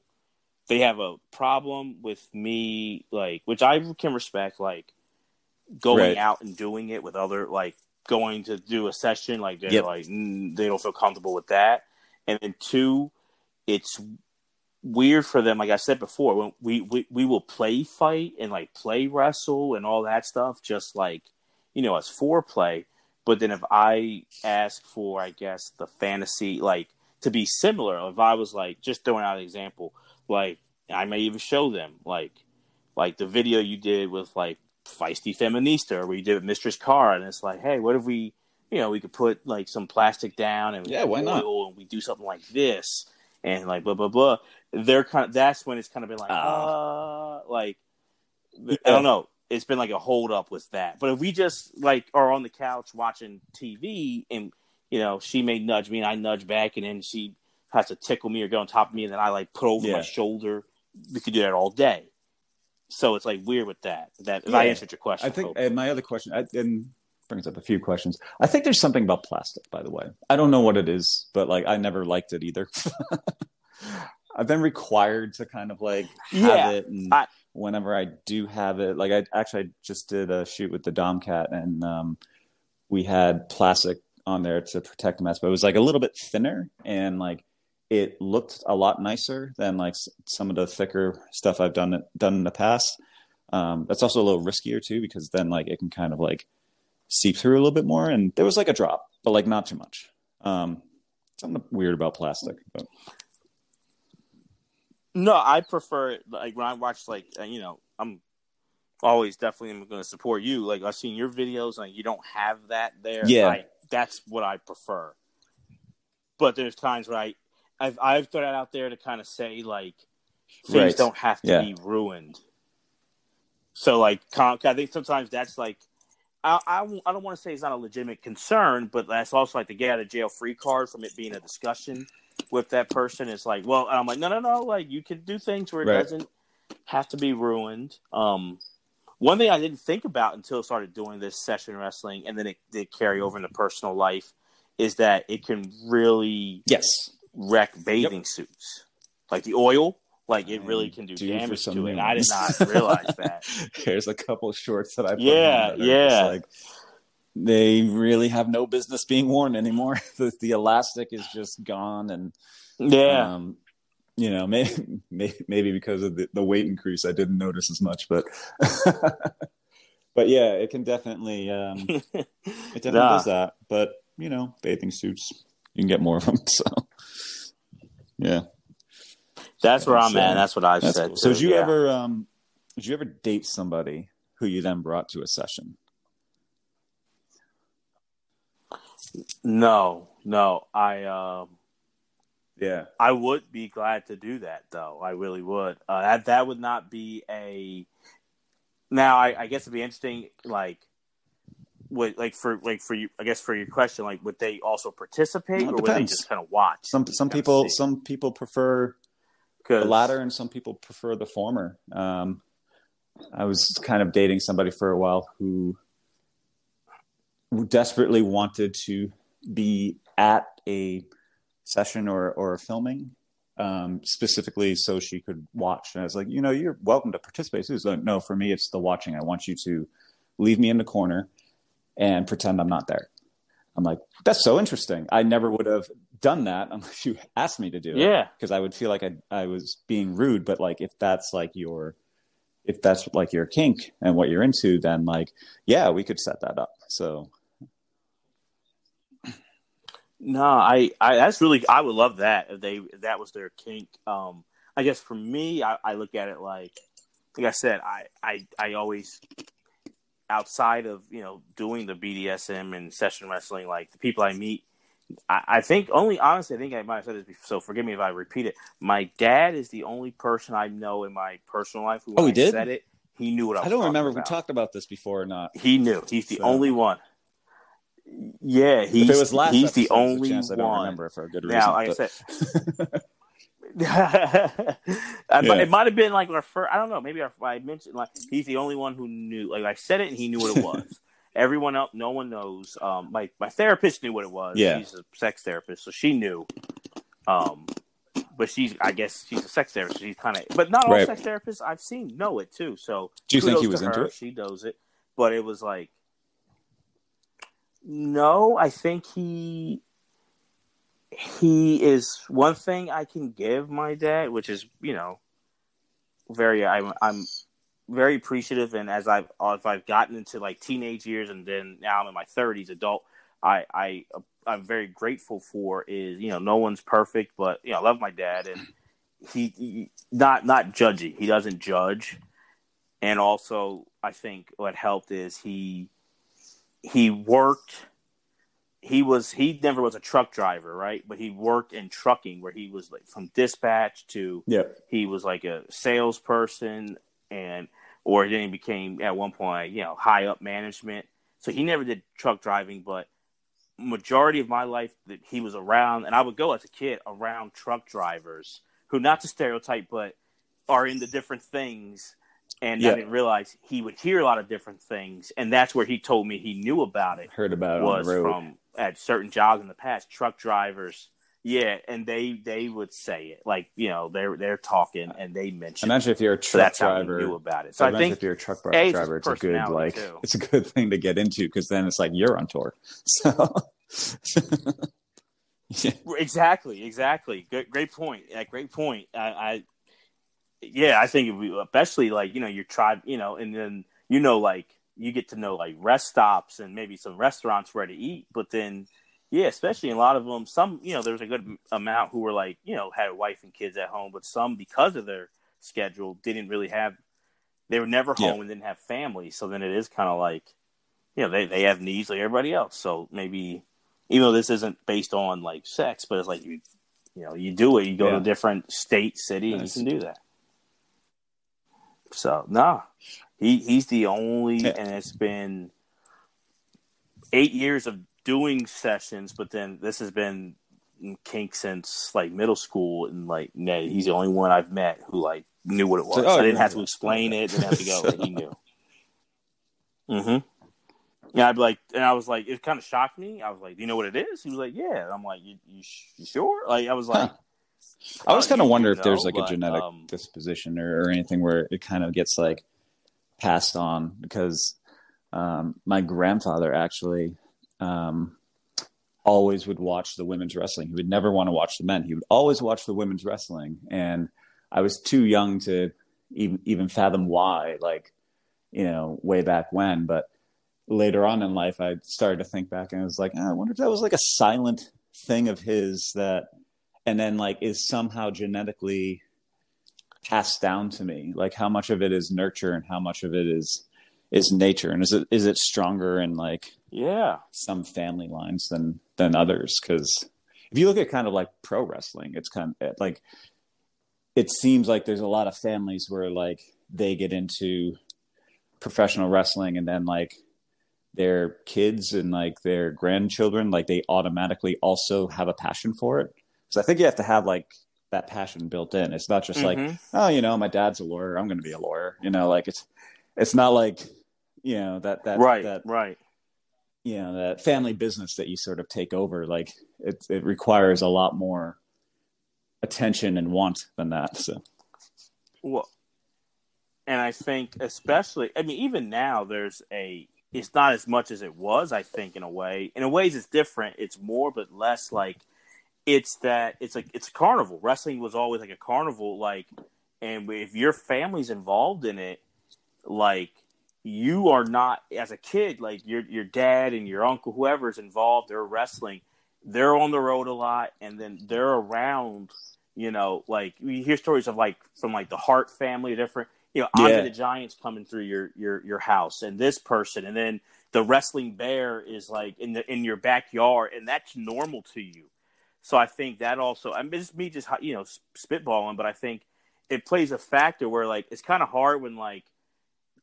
They have a problem with me, like which I can respect, like going Right. out and doing it with other, like going to do a session, like they're Yep. like mm, they don't feel comfortable with that. And then two, it's weird for them. Like I said before, when we, we we will play fight and like play wrestle and all that stuff, just like you know, as foreplay. But then if I ask for, I guess the fantasy like to be similar, if I was like just throwing out an example, like I may even show them like like the video you did with like feisty feminista, where you did with Mistress Cara, and it's like, hey, what if we, you know, we could put like some plastic down and Yeah, why not? and we do something like this and like blah blah blah. They're kind of that's when it's kind of been like, Ah. uh, like I don't know. It's been like a hold up with that. But if we just like are on the couch watching TV and you know she may nudge me and I nudge back and then she has to tickle me or go on top of me and then I like put over Yeah. my shoulder. We could do that all day. So it's like weird with that. That if I answered your question, I think, hope. and my other question, I, and brings up a few questions. I think there's something about plastic, by the way. I don't know what it is, but like I never liked it either. I've been required to kind of like have Yeah, it, and I- whenever I do have it, like I actually I just did a shoot with the Domcat, and um, we had plastic on there to protect the mask, but it was like a little bit thinner, and like it looked a lot nicer than like some of the thicker stuff I've done done in the past. Um, that's also a little riskier too because then like it can kind of like seep through a little bit more, and there was like a drop, but like not too much. Um, something weird about plastic, but No, I prefer like when I watch like uh, you know I'm always definitely going to support you. Like I've seen your videos, and you don't have that there. Yeah. I, that's what I prefer. But there's times where I I've I've thrown that out there to kind of say like things Right. don't have to Yeah. be ruined. So like com- I think sometimes that's like. I, I, I don't want to say it's not a legitimate concern, but that's also like the get out of jail free card from it being a discussion with that person. It's like, well, I'm like, no, no, no, like you can do things where it Right. doesn't have to be ruined. Um, one thing I didn't think about until I started doing this session wrestling, and then it did carry over into personal life, is that it can really yes, wreck bathing suits, like the oil. Like it really can do damage to it. I did not realize that. Here's a couple shorts that I put Yeah, on that are just, yeah. like they really have no business being worn anymore. the, the elastic is just gone, and Yeah, um, you know, maybe maybe because of the, the weight increase, I didn't notice as much, but but yeah, it can definitely um, it definitely Nah. does that. But you know, bathing suits, you can get more of them. So yeah, that's where I'm at. That's what I've that's said. cool. So did you yeah. ever um, did you ever date somebody who you then brought to a session? No, no. I um. Yeah. I would be glad to do that, though. I really would. Uh, that that would not be a. Now, I, I guess it'd be interesting. Like, would like for like for you? I guess for your question, like, would they also participate, or would they just kind of watch? Some some people some people prefer the 'Cause- latter and some people prefer the former. Um, I was kind of dating somebody for a while who, who desperately wanted to be at a session or or a filming, um, specifically so she could watch. And I was like, you know, you're welcome to participate too. So no, for me, it's the watching. I want you to leave me in the corner and pretend I'm not there. I'm like, that's so interesting. I never would have done that unless you asked me to do it Yeah, because I would feel like I I was being rude. But like if that's like your if that's like your kink and what you're into, then like yeah, we could set that up. So no, I, I that's really I would love that if they if that was their kink. Um, I guess for me, I, I look at it like, like I said, I, I I always outside of you know doing the BDSM and session wrestling, like the people I meet, I, I think only honestly, I think I might have said this before. So forgive me if I repeat it. My dad is the only person I know in my personal life who, Oh, he I did? said it, he knew what I was. I don't remember if we talked about this before or not. He knew. He's the So- only one. Yeah, he's if it was last he's the episode, a only one. I don't remember for a good reason. Now, like but- I said, Yeah. it might have been like our first. I don't know. Maybe our, I mentioned like he's the only one who knew. Like I said it, and he knew what it was. Everyone else, no one knows. Um, my my therapist knew what it was. Yeah. she's a sex therapist, so she knew. Um, but she's, I guess, she's a sex therapist. She's kind of, but not all Right. sex therapists I've seen know it too. So Do you think he was into her. it? She knows it, but it was like, no, I think he he is one thing I can give my dad, which is you know very I'm I'm very appreciative, and as I've if I've gotten into like teenage years, and then now I'm in my 30s, adult, I I I'm very grateful for is you know no one's perfect, but you know I love my dad, and he, he not not judgy. He doesn't judge, and also I think what helped is he he worked he was he never was a truck driver right? But he worked in trucking where he was like from dispatch to yeah, he was like a salesperson and or then he became at one point you know high up management. So he never did truck driving but majority of my life that he was around and i would go as a kid around truck drivers who not to stereotype but are into different things and Yeah. i didn't realize he would hear a lot of different things and that's where he told me he knew about it heard about it was on the road. from at certain jobs in the past truck drivers Yeah, and they they would say it like you know they're they're talking and they mention. Imagine if you're a truck we driver. knew about it. So I imagine think if you're a truck A, driver, it's a good like too. it's a good thing to get into because then it's like you're on tour. So yeah. exactly, exactly. Good, great point. Yeah, great point. I, I yeah, I think we, especially like you know your tribe, you know, and then you know like you get to know like rest stops and maybe some restaurants where to eat, but then yeah, especially in a lot of them, some you know there's a good amount who were like you know had a wife and kids at home, but some because of their schedule didn't really have they were never Yeah. home and didn't have family, so then it is kind of like you know they they have needs like everybody else, so maybe even though this isn't based on like sex, but it's like you you know you do it, you go to a different state, city, and you can do that. So nah, he he's the only, Yeah. and it's been eight years of doing sessions, but then this has been kink since like middle school, and like nah, he's the only one I've met who like knew what it was. So- oh, I didn't yeah. have to explain it, didn't have to go. So- he knew. Mm-hmm. Yeah, I'd be like, and I was like, it kind of shocked me. I was like, "Do you know what it is?" He was like, "Yeah." And I'm like, "You, you, you sure?" Like, I was like, Huh. I always "Oh, kind of wonder if there's know," like a genetic um, disposition or, or anything where it kind of gets like passed on because um, my grandfather actually um, always would watch the women's wrestling. He would never want to watch the men. He would always watch the women's wrestling, and I was too young to even even fathom why. Like you know, way back when, but later on in life, I started to think back and I was like, "Ah, I wonder if that was like a silent thing of his that, and then like is somehow genetically passed down to me. Like how much of it is nurture and how much of it is is nature, and is it is it stronger in like yeah, some family lines than than others? Because if you look at kind of like pro wrestling, it's kind of like it seems like there's a lot of families where like they get into professional wrestling and then like their kids and like their grandchildren like they automatically also have a passion for it so i think you have to have like that passion built in it's not just like Mhm. oh you know my dad's a lawyer i'm going to be a lawyer you know like it's it's not like you know that that right, that right. you know that family business that you sort of take over like it it requires a lot more attention and want than that so Well, and I think especially, I mean, even now there's a. It's not as much as it was. I think in a way, in a ways, it's different. It's more, but less like. It's that it's like it's a carnival. Wrestling was always like a carnival, like, and if your family's involved in it, like you are not as a kid, like your your dad and your uncle, whoever's involved, they're wrestling. They're on the road a lot, and then they're around you know, like you hear stories of like from like the Hart family, different, you know, Yeah. the Giant's coming through your your your house, and this person, and then the wrestling bear is like in the in your backyard, and that's normal to you. So I think that also, I mean, it's me just you know spitballing, but I think it plays a factor where like it's kind of hard when like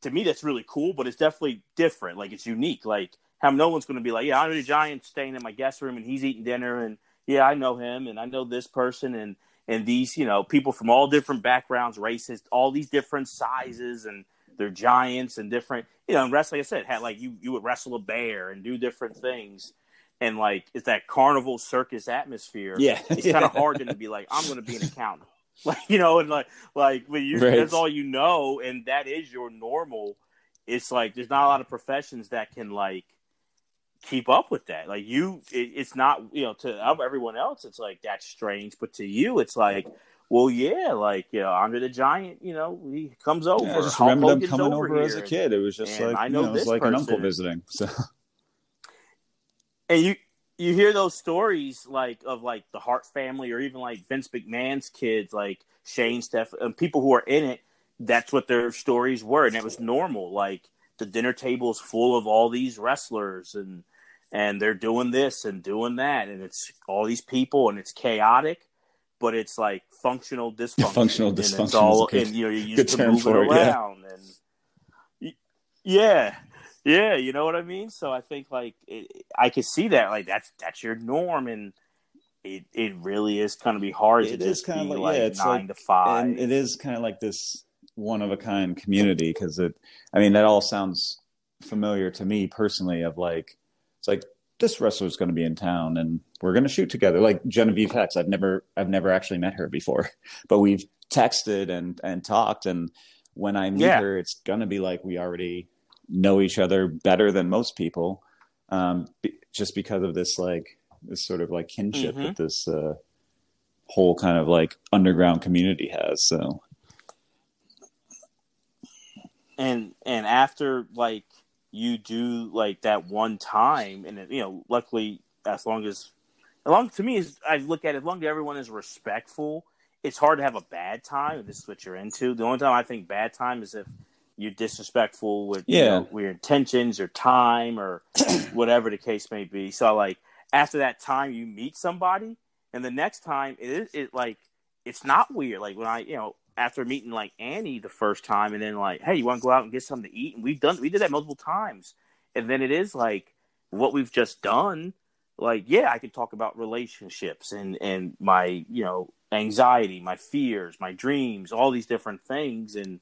to me that's really cool, but it's definitely different. Like it's unique. Like how no one's going to be like, yeah, Andre the giant staying in my guest room and he's eating dinner, and yeah, I know him, and I know this person, and and these you know people from all different backgrounds, races, all these different sizes, and they're giants and different. You know, in wrestling, like I said, had like you you would wrestle a bear and do different things. And like it's that carnival circus atmosphere. Yeah. it's kind of hard to be like, I'm going to be an accountant, like you know, and like like when you Right. that's all you know, and that is your normal. It's like there's not a lot of professions that can like keep up with that. Like you, it, it's not you know to everyone else, it's like that's strange, but to you, it's like. Well, yeah, like you know, Andre the Giant, you know, he comes over. Yeah, I just Hulk remember them coming over, as a kid. It was just and like I you know know, it was like an uncle person. visiting. So and you you hear those stories like of like the Hart family or even like Vince McMahon's kids, like Shane, Steph, and people who are in it. That's what their stories were, and it was normal. Like the dinner table's full of all these wrestlers, and and they're doing this and doing that, and it's all these people, and it's chaotic, but it's like functional dysfunction. Functional and dysfunction It's all, good- and you know you're used to moving it, yeah. around, and yeah, yeah, you know what I mean. So I think like it, I could see that like that's that's your norm, and it it really is going to be hard It to just kinda be like- like, yeah, it's nine like- to five. and it is kind of like this one of a kind community because it. I mean, that all sounds familiar to me personally. Of like, it's like this wrestler's going to be in town and we're going to shoot together. Like Genevieve Hex, I've never I've never actually met her before, but we've texted and and talked. And when I meet Yeah. her, it's going to be like we already know each other better than most people, um, just because of this like this sort of like kinship Mhm. that this uh, whole kind of like underground community has. So and and after like you do like that one time and it, you know luckily as long as as long to me is i look at it as long as everyone is respectful it's hard to have a bad time if this is what you're into the only time i think bad time is if you're disrespectful with you know, with your intentions or time or whatever the case may be so like after that time you meet somebody and the next time it is it like it's not weird like when i you know after meeting like Annie the first time, and then like, hey, you want to go out and get something to eat? And we've done we did that multiple times, and then it is like what we've just done. Like, yeah, I could talk about relationships and and my you know anxiety, my fears, my dreams, all these different things, and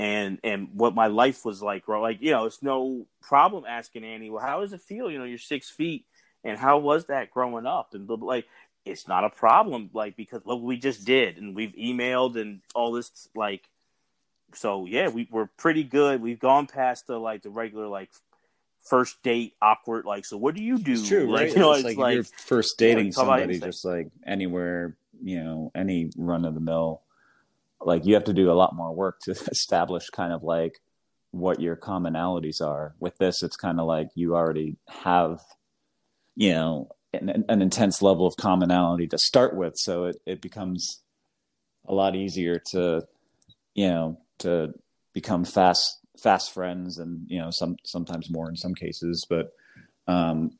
and and what my life was like. Bro, like you know, it's no problem asking Annie, well, how does it feel? You know, you're six feet, and how was that growing up? And like it's not a problem like because look what we just did and we've emailed and all this like so yeah we, we're pretty good we've gone past the like the regular like first date awkward like so what do you do It's true, like right? you know it's it's like, like, you're first dating talk about somebody, just like anywhere, you know, any run of the mill, like you have to do a lot more work to establish kind of like what your commonalities are. With this, it's kind of like you already have, you know, an, an intense level of commonality to start with, so it it becomes a lot easier to, you know, to become fast fast friends and you know some sometimes more in some cases. But um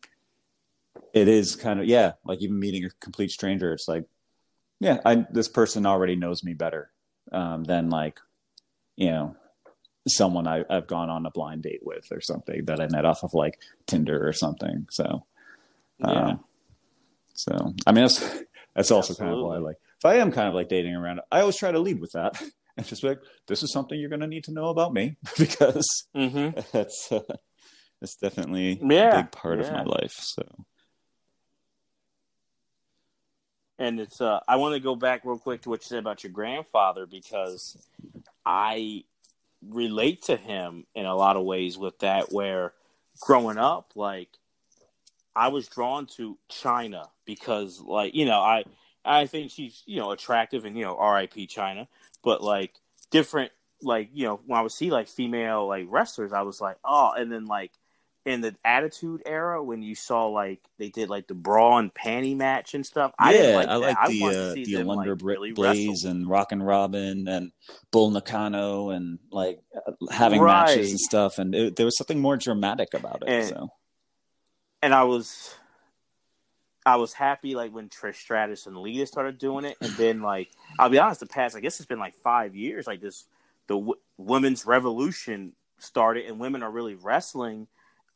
it is kind of yeah like even meeting a complete stranger it's like yeah i this person already knows me better um than like you know someone I, i've gone on a blind date with or something that i met off of like tinder or something so yeah. um, so i mean that's that's also kind of why Absolutely. like if i am kind of like dating around i always try to lead with that and just be like this is something you're going to need to know about me because hmm that's uh, that's definitely Yeah, a big part of my life. So and it's uh i want to go back real quick to what you said about your grandfather because i relate to him in a lot of ways with that where growing up like i was drawn to Chyna because like you know i i think she's you know attractive and you know rip Chyna but like different like you know when i would see like female like wrestlers i was like oh and then like in the attitude era when you saw like they did like the bra and panty match and stuff i didn't like I like I the uh, the them, like, really Blayze wrestle. and Rockin' Robin and Bull Nakano and like uh, having Right. matches and stuff. And it, there was something more dramatic about it. And- so and I was I was happy like when Trish Stratus and Lita started doing it, and then like I'll be honest, the past I guess it's been like five years, like this the w- women's revolution started, and women are really wrestling.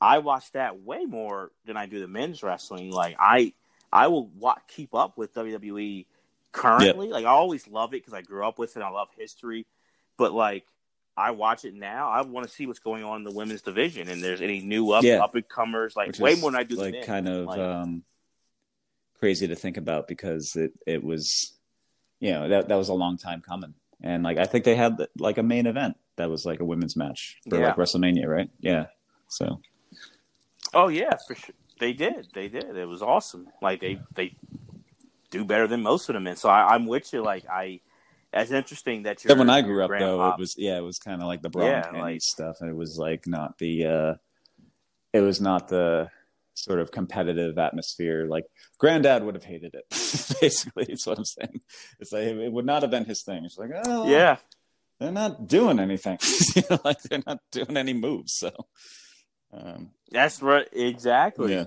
I watch that way more than I do the men's wrestling. Like I I will wa- keep up with WWE currently. Like I always love it because I grew up with it. and I love history, but like. I watch it now. I want to see what's going on in the women's division, and there's any new up Yeah. up and comers, like which way more than I do like men. kind of Like- um, crazy to think about because it it was you know that that was a long time coming. And like I think they had like a main event that was like a women's match for Yeah. like WrestleMania, right? Yeah. So Oh yeah, for sure. They did. They did. It was awesome. Like they they do better than most of them. And so I, I'm with you. Like I, that's interesting that you're. Then when I grew up, though, it was yeah, it was kind of like the bra Yeah, and panties like- stuff, it was like not the, uh it was not the sort of competitive atmosphere. Like Granddad would have hated it. Basically, it's what I'm saying. It's like it would not have been his thing. It's like, oh, Yeah, they're not doing anything. you know, like they're not doing any moves. So, um, that's right. Exactly. yeah,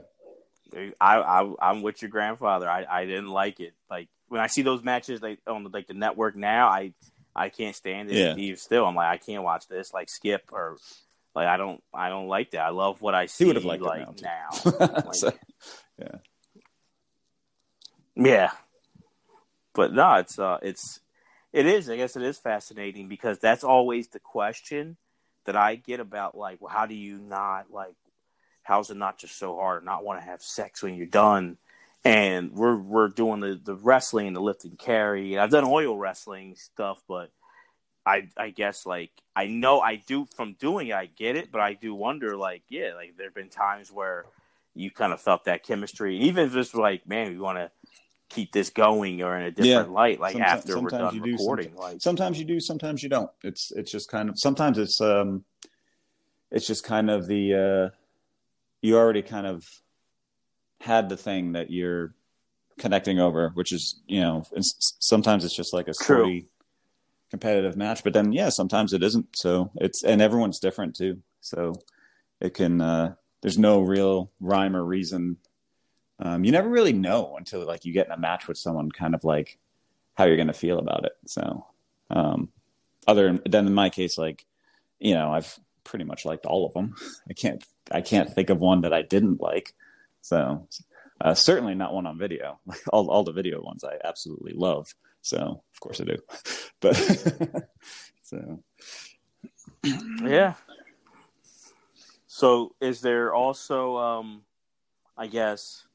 I, I I'm with your grandfather. I, I didn't like it. Like when I see those matches like on the, like the network now, I I can't stand it. Yeah. Even still, I'm like I can't watch this. Like skip or like I don't I don't like that. I love what I see. He would have liked it like now, now. Like, so, Yeah, but no, it's uh, it's it is. I guess it is fascinating because that's always the question that I get about like, well, how do you not like? how's it not just so hard not want to have sex when you're done? And we're we're doing the, the wrestling the lift and carry. I've done oil wrestling stuff, but I I guess like I know I do from doing it, I get it, but I do wonder like yeah, like there've been times where you kind of felt that chemistry, and even if it's like man, we want to keep this going or in a different yeah. light, like sometimes, after we're done recording. Do, like sometimes you do, sometimes you don't. It's it's just kind of sometimes it's um it's just kind of the uh you already kind of had the thing that you're connecting over, which is you know sometimes it's just like a sporty competitive match, but then yeah, sometimes it isn't. So it's and everyone's different too. So it can uh there's no real rhyme or reason um, you never really know until like you get in a match with someone, kind of like how you're going to feel about it. So, um, other than in my case, like you know, I've pretty much liked all of them. I can't I can't think of one that I didn't like. So, uh, certainly not one on video. Like all all the video ones, I absolutely love. So, of course I do. But so, yeah. So, is there also, um, I guess,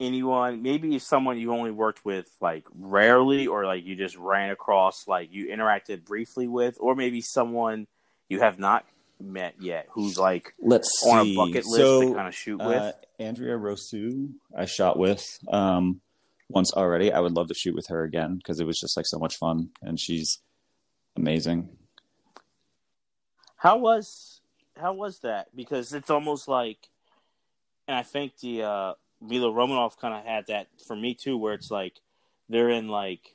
anyone. Maybe someone you only worked with like rarely or like you just ran across like you interacted briefly with or maybe someone you have not met yet who's like let's on see. a bucket list so, to kind of shoot with. Uh, andrea rosu i shot with um, once already. I would love to shoot with her again because it was just like so much fun and she's amazing. How was how was that? Because it's almost like and i think the uh Mila Romanov kind of had that for me too, where it's like they're in like,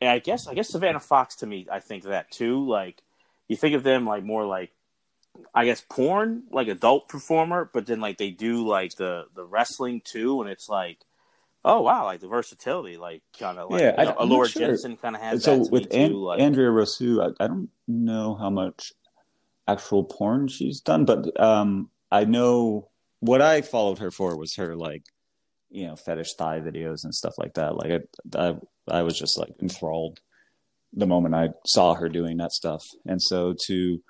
and I guess I guess Savannah Fox to me, I think that too. Like you think of them like more like, I guess porn, like adult performer, but then like they do like the the wrestling too, and it's like. Oh wow! Like the versatility, like kind of like yeah, you know, Allure sure. Jensen kind of has so that. with An- too, like, Andrea Rosu, I, I, don't know how much actual porn she's done, but um, I know what I followed her for was her like, you know, fetish thigh videos and stuff like that. Like I, I, I was just like enthralled the moment I saw her doing that stuff. And so to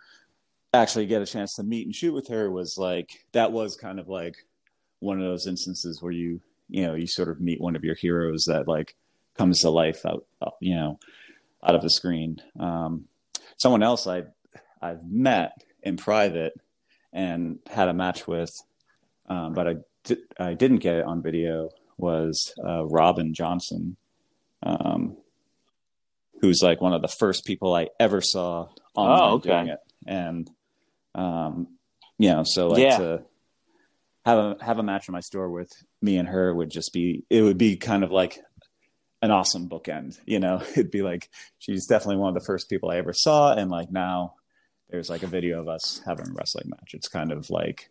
actually get a chance to meet and shoot with her was like that was kind of like one of those instances where you you know you sort of meet one of your heroes that like comes to life out you know out of the screen um someone else i i've met in private and had a match with um, but I di- I didn't get it on video was uh, Robin Johnson, um, who's like one of the first people I ever saw online oh, okay. doing it, and um, you know, so like yeah. to have a have a match in my store with me and her would just be it would be kind of like an awesome bookend, you know. It'd be like she's definitely one of the first people I ever saw, and like now there's like a video of us having a wrestling match. It's kind of like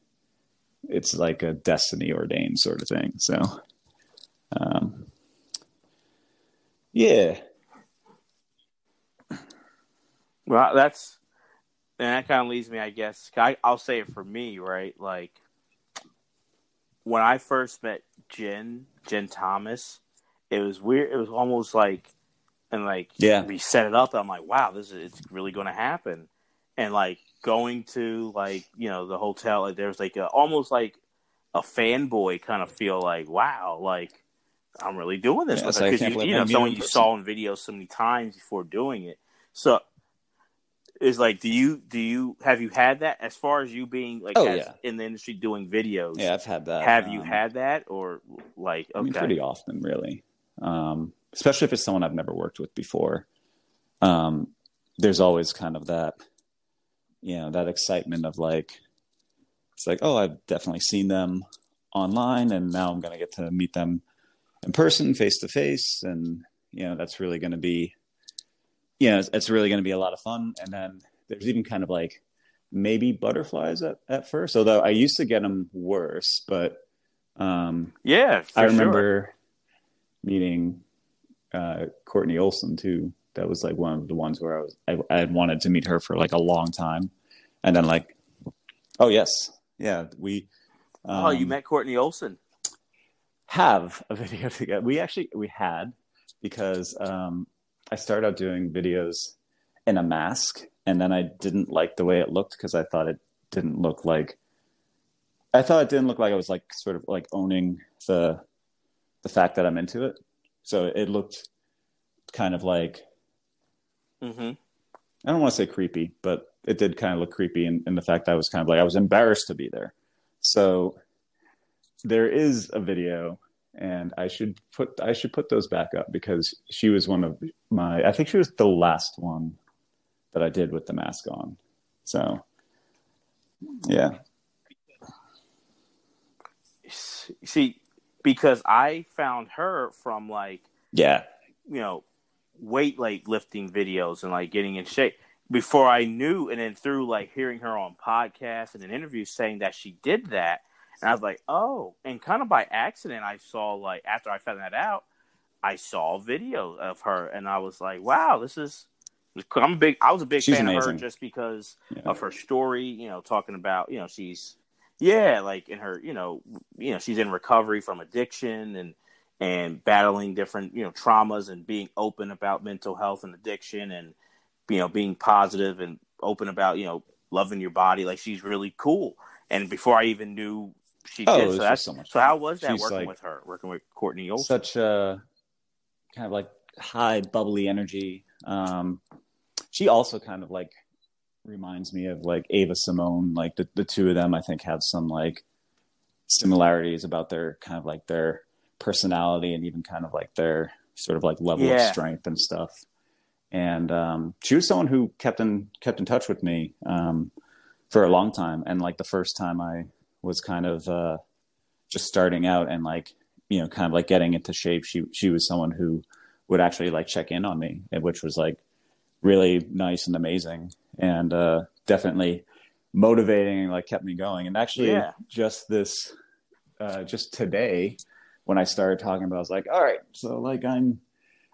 it's like a destiny ordained sort of thing. So, um, yeah. Well, that's and that kind of leads me, I guess. I, I'll say it for me, right? Like when I first met Jen, Jen Thomas, it was weird. It was almost like, and like, yeah, we set it up. I'm like, wow, this is it's really going to happen, and like going to like you know the hotel like there's like a almost like a fanboy kind of feel like wow like i'm really doing this because yeah, you, you know someone you saw in video so many times before doing it. So is like do you do you have you had that? As far as you being like oh, yeah. in the industry doing videos yeah i've had that have um, you had that or like okay. I mean, pretty often really. Um, especially if it's someone i've never worked with before. Um, there's always kind of that you know that excitement of like it's like oh i've definitely seen them online and now i'm going to get to meet them in person face to face and you know that's really going to be you know it's, it's really going to be a lot of fun. And then there's even kind of like maybe butterflies at, at first although i used to get them worse but um yeah i remember sure. meeting uh courtney olson too that was like one of the ones where I was I, I had wanted to meet her for like a long time, and then like, oh yes, yeah, we. Um, oh, you met Courtney Olson. Have a video together. We actually we had because um, I started out doing videos in a mask, and then I didn't like the way it looked because I thought it didn't look like I thought it didn't look like I was like sort of like owning the the fact that I'm into it. So it looked kind of like Mm-hmm. I don't want to say creepy, but it did kind of look creepy in the fact that I was kind of like I was embarrassed to be there. So there is a video and I should put I should put those back up because she was one of my I think she was the last one that I did with the mask on. So yeah. See, because I found her from like Yeah. you know weight like lifting videos and like getting in shape before I knew, and then through like hearing her on podcasts and an interview saying that she did that, and I was like, oh, and kind of by accident, I saw like after I found that out, I saw a video of her, and I was like, wow, this is. I'm a big. I was a big She's fan amazing. of her just because Yeah. of her story. You know, talking about you know she's yeah, like in her you know you know she's in recovery from addiction and and battling different you know traumas and being open about mental health and addiction and you know being positive and open about you know loving your body like she's really cool and before i even knew she Oh, did so that's so much so how was that She's working like- with her working with courtney olsen such a kind of like high bubbly energy. Um, she also kind of like reminds me of like Ava Simone. Like the, the two of them, I think, have some like similarities about their kind of like their personality and even kind of like their sort of like level of strength and stuff. And um, she was someone who kept in kept in touch with me um, for a long time. And like the first time I was kind of uh, just starting out and like you know kind of like getting into shape, she she was someone who would actually like check in on me, and which was like really nice and amazing, and uh, definitely motivating and like kept me going. And actually, Yeah. just this uh, just today when I started talking about, it, I was like, all right, so like I'm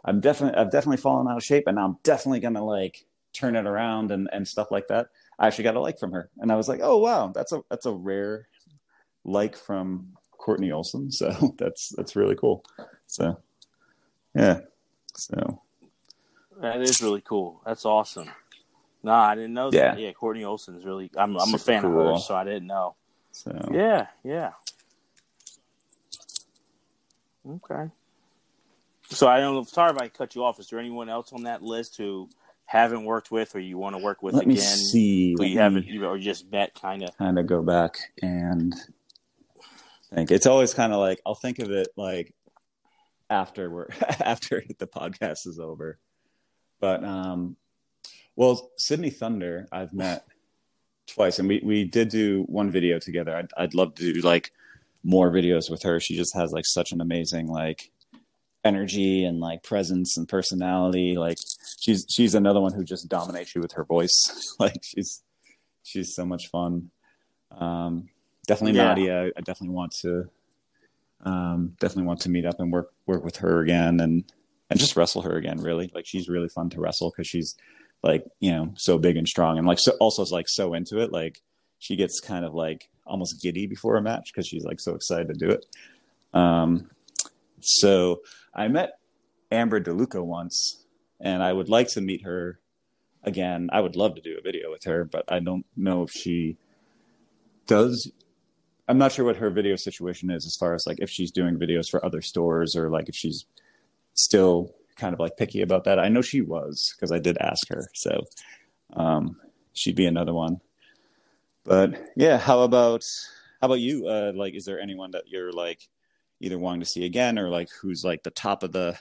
I'm definitely I've definitely fallen out of shape, and I'm definitely gonna like turn it around and and stuff like that. I actually got a like from her, and I was like, oh wow, that's a that's a rare like from Courtney Olson, so that's that's really cool. So yeah, so that is really cool that's awesome no i didn't know that Yeah. yeah courtney olsen's really i'm, I'm a fan of cool. her so i didn't know so Yeah, yeah. Okay. So I don't know. Sorry if I cut you off. Is there anyone else on that list who haven't worked with, or you want to work with let again? me see. Who you haven't, or just met, kind of. kind of go back and think. It's always kind of like I'll think of it like after we're after the podcast is over. But um, well, Sydney Thunder, I've met twice, and we we did do one video together. I'd I'd love to do like more videos with her. She just has like such an amazing like energy and like presence and personality. Like she's she's another one who just dominates you with her voice. like she's she's so much fun. Um, definitely Yeah. Nadia. I definitely want to um, definitely want to meet up and work work with her again and and just wrestle her again. Really, like she's really fun to wrestle because she's like you know so big and strong and like so also is like so into it. Like she gets kind of like almost giddy before a match because she's like so excited to do it. Um, so I met Amber DeLuca once, and I would like to meet her again. I would love to do a video with her, but I don't know if she does. I'm not sure what her video situation is as far as like if she's doing videos for other stores or like if she's still kind of like picky about that. I know she was because I did ask her, so um, she'd be another one. But yeah, how about how about you? Uh, like, is there anyone that you're like either wanting to see again or like who's like the top of the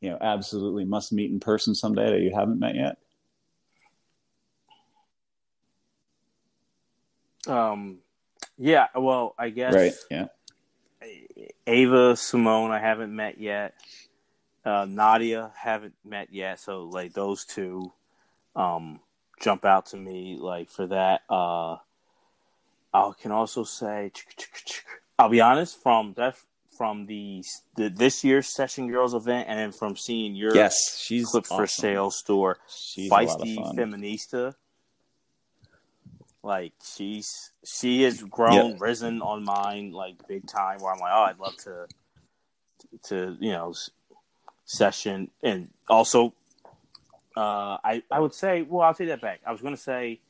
you know absolutely must meet in person someday that you haven't met yet? Um, yeah. Well, I guess Right. Yeah. Ava Simone, I haven't met yet. Uh, Nadia, haven't met yet. So like those two, um, jump out to me like for that. Uh, I can also say, I'll be honest from that from the, the this year's Session Girls event, and then from seeing your Yes, she's Clip for awesome. Sale store, She's a lot of Feisty. Feminista. Like she's she has grown, Yep. risen on mine like big time. Where I'm like, oh, I'd love to, to you know, session and also, uh, I I would say, well, I'll take that back. I was going to say,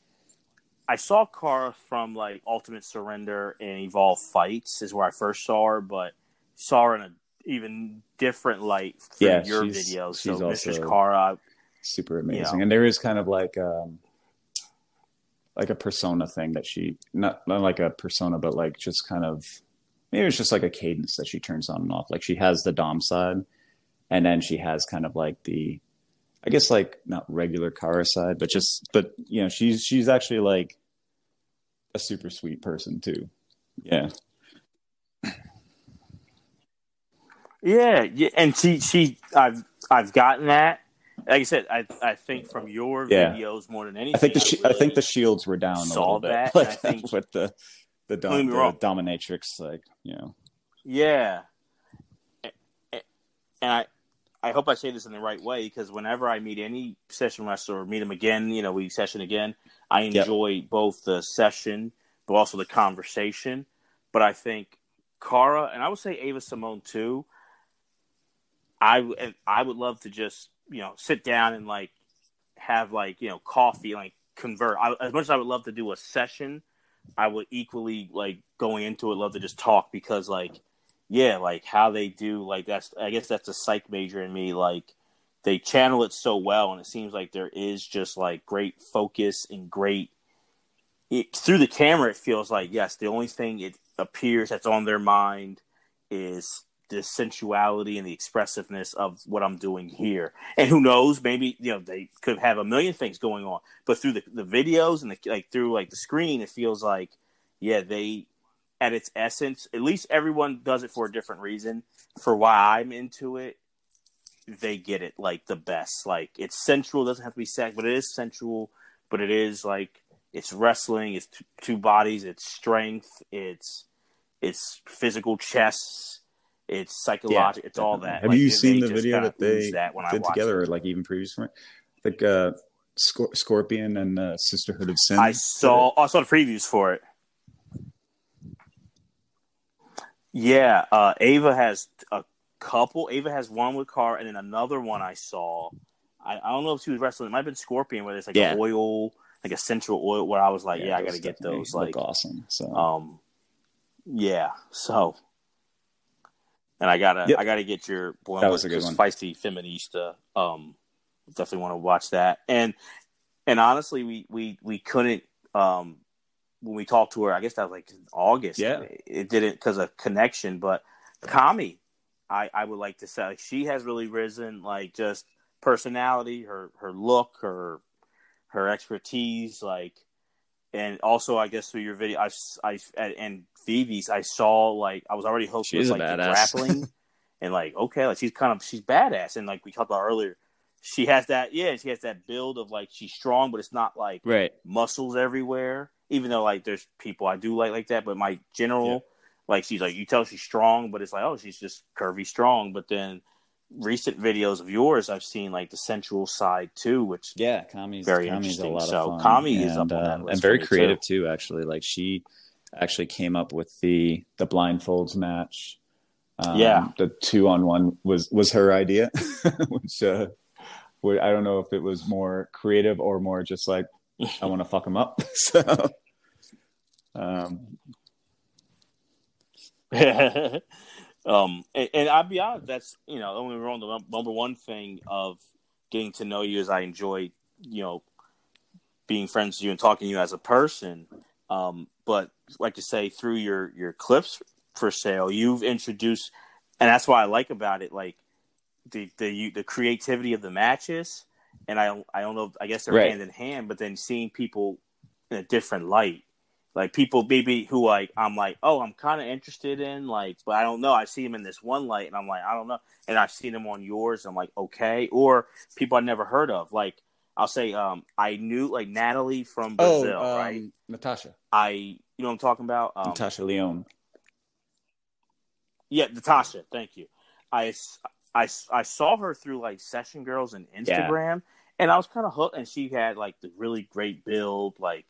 I saw Cara from like Ultimate Surrender and Evolve Fights is where I first saw her, but saw her in a even different light Yeah, your she's- videos. she's So Cara, super amazing. Yeah. And there is kind of like um like a persona thing that she not not like a persona, but like just kind of maybe it's just like a cadence that she turns on and off. Like she has the Dom side and then she has kind of like the I guess like not regular car side, but just but you know, she's she's actually like a super sweet person too. Yeah. yeah, yeah, and she she I've I've gotten that. Like I said, I I think from your Yeah. videos more than anything. I think the shi I think the shields were down a little bit, that, I like think- with the the, dom, the dominatrix, like you know. Yeah. And I I hope I say this in the right way because whenever I meet any session wrestler meet him again, you know, we session again, I Yep. enjoy both the session but also the conversation. But I think Cara and I would say Ava Simone too. I I would love to just you know sit down and like have like you know coffee like convert. I, as much as I would love to do a session, I would equally like going into it love to just talk because like yeah like how they do like that's I guess that's a psych major in me like they channel it so well and it seems like there is just like great focus and great it, through the camera it feels like yes the only thing it appears that's on their mind is the sensuality and the expressiveness of what I'm doing here. And who knows, maybe you know they could have a million things going on, but through the, the videos and the like through like the screen, it feels like yeah they at its essence, at least everyone does it for a different reason. For why I'm into it, they get it like the best. Like it's sensual, doesn't have to be sex, but it is sensual. But it is like it's wrestling, it's t- two bodies, it's strength, it's it's physical chess, it's psychological, it's all that. Have Like, you seen the video that they that did together, it. or like even previously? I think uh, Scor- Scorpion and uh, Sisterhood of Sin. I saw I saw the previews for it. Yeah, uh, Ava has a couple. Ava has one with Cara, and then another one I saw. I, I don't know if she was wrestling. It might have been Scorpion, where there's like Yeah. oil, like a central oil. Where I was like, yeah, I got to get those. look Like, awesome. So um, yeah. So, and I gotta, Yep. I gotta get your boy That was a good one. feisty feminista. Um, definitely want to watch that. And and honestly, we we we couldn't. Um, when we talked to her, I guess that was like in August. Yeah. it didn't because of connection. But Kami, I I would like to say like, she has really risen. Like just personality, her her look, her her expertise, like and also I guess through your video, I, I and Phoebe's, I saw like I was already hooked She with like grappling, and like okay, like she's kind of she's badass, and like we talked about earlier, she has that yeah, she has that build of like she's strong, but it's not like right. muscles everywhere. Even though like there's people I do like like that, but my general Yeah. like she's like you tell she's strong, but it's like oh she's just curvy strong. But then recent videos of yours, I've seen like the sensual side too, which Yeah, Kami's Very Kami's a interesting. lot of So fun. Kami is and, up on that uh, list and very creative too. Actually, like she actually came up with the the blindfolds match. Um, Yeah. the two on one was was her idea, which uh, I don't know if it was more creative or more just like I want to fuck him up. so, um, um, and, and I'll be honest, that's you know, only wrong. The number one thing of getting to know you is I enjoy, you know, being friends with you and talking to you as a person. Um, but like to say, through your your clips for sale, you've introduced, and that's what I like about it, like the the you, the creativity of the matches. And I I don't know, I guess they're Right. hand in hand, but then seeing people in a different light like people maybe who like I'm like, oh, I'm kind of interested in like, but I don't know. I see them in this one light, and I'm like, I don't know. And I've seen them on yours. I'm like, okay. Or people I never heard of. Like I'll say, um, I knew like Natalie from Brazil, oh, um, right? Natasha, I, you know what I'm talking about? Um, Natasha Leone. Yeah, Natasha. Thank you. I, I, I saw her through like Session Girls and Instagram, and I was kind of hooked. And she had like the really great build, like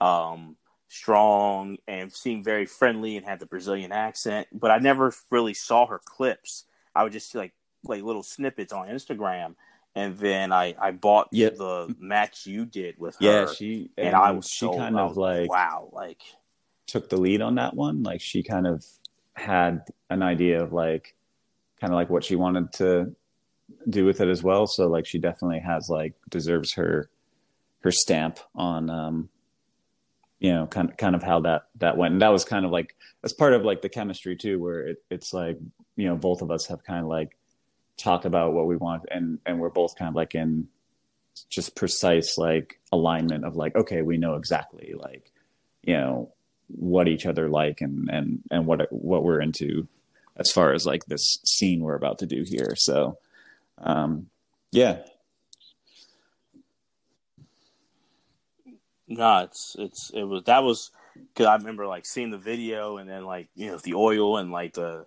um, strong and seemed very friendly and had the Brazilian accent. But I never really saw her clips. I would just see like like little snippets on Instagram, and then I I bought Yep. the match you did with her. Yeah, she and, I was she so, kind of like wow, like took the lead on that one. Like she kind of had an idea of like kind of like what she wanted to do with it as well. So like she definitely has like deserves her her stamp on um you know kind of kind of how that that went. And that was kind of like as part of like the chemistry too, where it, it's like you know both of us have kind of like talked about what we want and and we're both kind of like in just precise like alignment of like okay we know exactly like you know what each other like and and and what what we're into as far as like this scene we're about to do here so um yeah no, it's it's it was that was because I remember like seeing the video and then like you know the oil and like the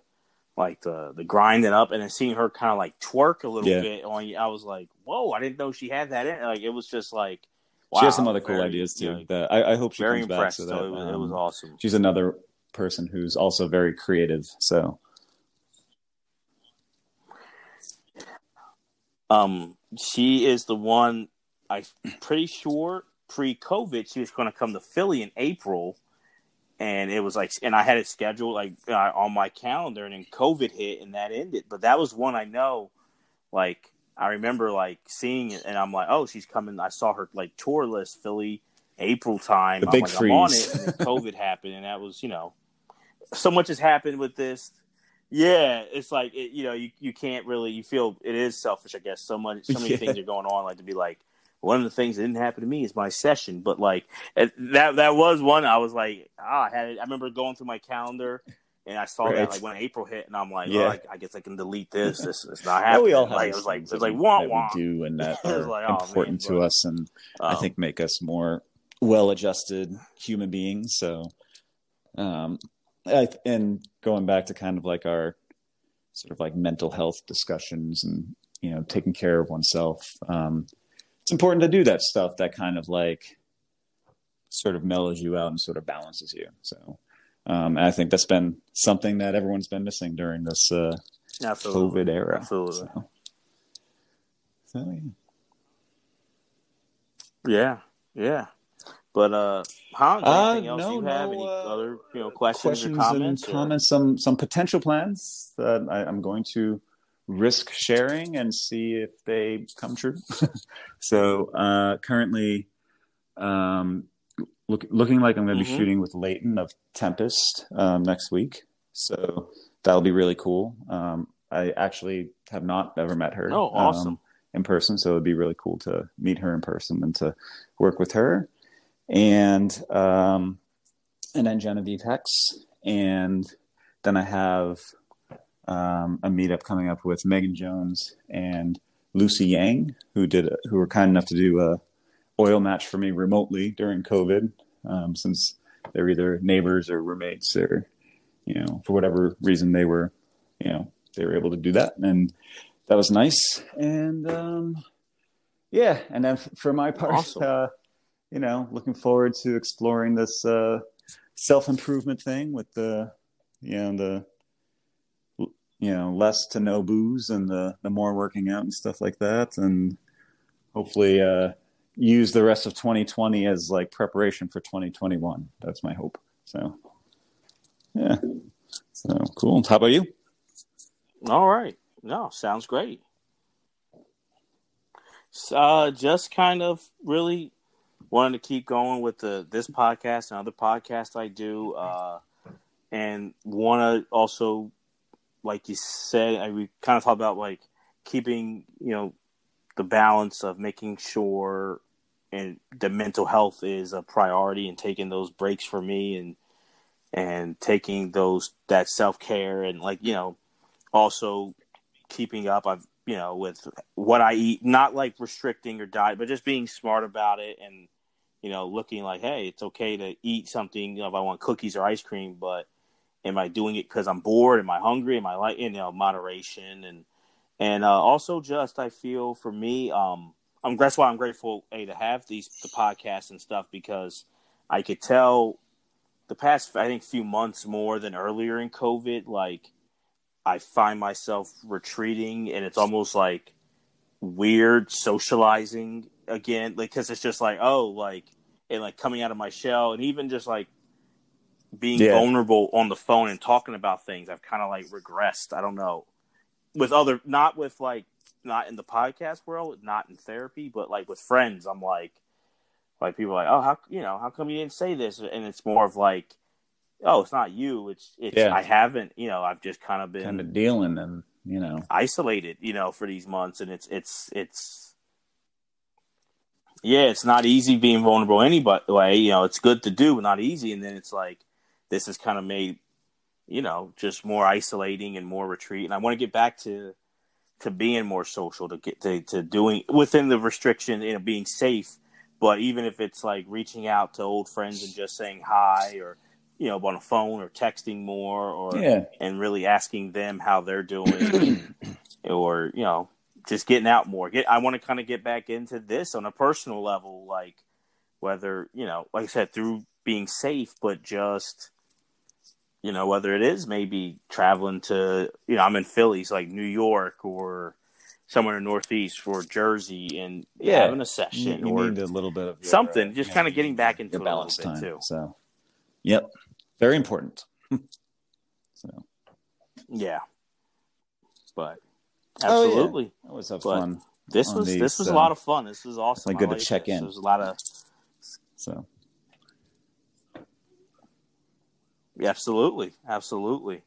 like the the grinding up and then seeing her kind of like twerk a little Yeah. bit on you. I was like, whoa, I didn't know she had that in. Like it was just like wow, she has some other cool ideas too that I, I hope she very comes back impressed. so So, that it, was, it was um, awesome. she's another person who's also very creative so Um, she is the one. I'm pretty sure pre-COVID she was going to come to Philly in April, and it was like, and I had it scheduled like uh, on my calendar, and then COVID hit, and that ended. But that was one I know, like I remember like seeing it, and I'm like, oh, she's coming. I saw her like tour list Philly April time. The I'm big like, I'm on freeze. it, and then COVID happened, and that was you know, so much has happened with this. Yeah, it's like it, you know, you, you can't really you feel it is selfish, I guess. So much, so many Yeah. things are going on, like to be like one of the things that didn't happen to me is my session, but like it, that that was one I was like, ah, I had it. I remember going through my calendar and I saw Right. that like when April hit, and I'm like, Yeah. oh, I, I guess I can delete this. This is not happening. we all have like, it was like things it was like wah wah. we do and that are like, oh, important man, to but- us and I Um, think make us more well-adjusted human beings. So, um, I, and going back to kind of like our sort of like mental health discussions and you know taking care of oneself, um, it's important to do that stuff that kind of like sort of mellows you out and sort of balances you. So, um, and I think that's been something that everyone's been missing during this uh, absolutely. COVID era. Absolutely. So, so yeah. Yeah, yeah. But uh, Hans, Uh, anything else no, you have? no, Any uh, other you know questions, questions or comments? and or- comments, some some potential plans that I, I'm going to risk sharing and see if they come true. so uh, currently, um, look, looking like I'm going to be Mhm. shooting with Leighton of Tempest um, next week. So that'll be really cool. Um, I actually have not ever met her. Oh, awesome. um, in person, so it'd be really cool to meet her in person and to work with her. And um, and then Genevieve Hex, and then I have um, a meetup coming up with Megan Jones and Lucy Yang, who did who were kind enough to do a oil match for me remotely during COVID, um, since they're either neighbors or roommates or you know for whatever reason they were you know they were able to do that. And that was nice. And um, yeah. And then for my part Awesome. uh, you know looking forward to exploring this uh, self-improvement thing with the you know the you know less to no booze and the the more working out and stuff like that. And hopefully uh use the rest of 2020 as like preparation for 2021 that's my hope. So yeah. So cool. How about you? All right. No, sounds great. Uh, just kind of really wanted to keep going with the this podcast and other podcasts I do, uh, and want to also, like you said, I, we kind of talked about like keeping you know the balance of making sure and the mental health is a priority and taking those breaks for me and and taking those that self care and like you know also keeping up I've you know with what I eat not like restricting your diet but just being smart about it and you know looking like hey it's okay to eat something you know if I want cookies or ice cream but am I doing it because I'm bored? Am I hungry? Am I like you know moderation? And and uh, also just I feel for me um I'm that's why I'm grateful a to have these the podcasts and stuff because I could tell the past I think few months more than earlier in COVID like I find myself retreating, and it's almost like weird socializing again, like because it's just like oh, like and like coming out of my shell, and even just like being Yeah. vulnerable on the phone and talking about things. I've kind of like regressed. I don't know with other, not with like not in the podcast world, not in therapy, but like with friends. I'm like, like people are like, oh, how you know, how come you didn't say this? And it's more of like, oh, it's not you. It's it's Yeah. I haven't. You know, I've just kind of been kind of dealing and you know isolated, you know, for these months, and it's it's it's yeah, it's not easy being vulnerable anybody way. You know, it's good to do, but not easy. And then it's like this has kind of made you know just more isolating and more retreat. And I want to get back to to being more social, to get to to doing within the restriction, you know, being safe. But even if it's like reaching out to old friends and just saying hi, or you know, on a phone or texting more, or yeah and really asking them how they're doing or you know just getting out more. Get i want to kind of get back into this on a personal level like whether you know like i said through being safe but just you know whether it is maybe traveling to you know i'm in phillies like new york or somewhere in the northeast or jersey and Yeah. having a you, session you or need a little bit of your, something uh, just you kind of getting back into your it a little balance time too. so. Yep. Very important. So. Yeah. But Oh, yeah. absolutely I always have But- fun This was these, this was a uh, lot of fun. This was awesome. like good to check this. in. There's a lot of so yeah, absolutely, absolutely.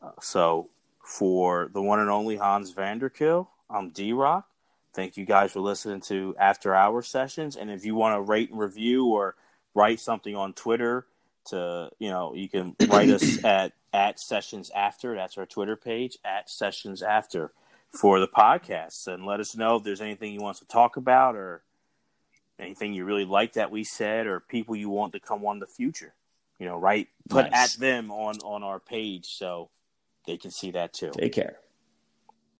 Uh, so for the one and only Hans Vanderkill, I'm D Rock. Thank you guys for listening to After Hour sessions. And if you want to rate and review or write something on Twitter, to you know, you can write us at at Sessions After. That's our Twitter page at Sessions After for the podcast, and let us know if there's anything you want us to talk about or anything you really like that we said or people you want to come on the future. You know, right? Put Nice. at them on on our page so they can see that too. take care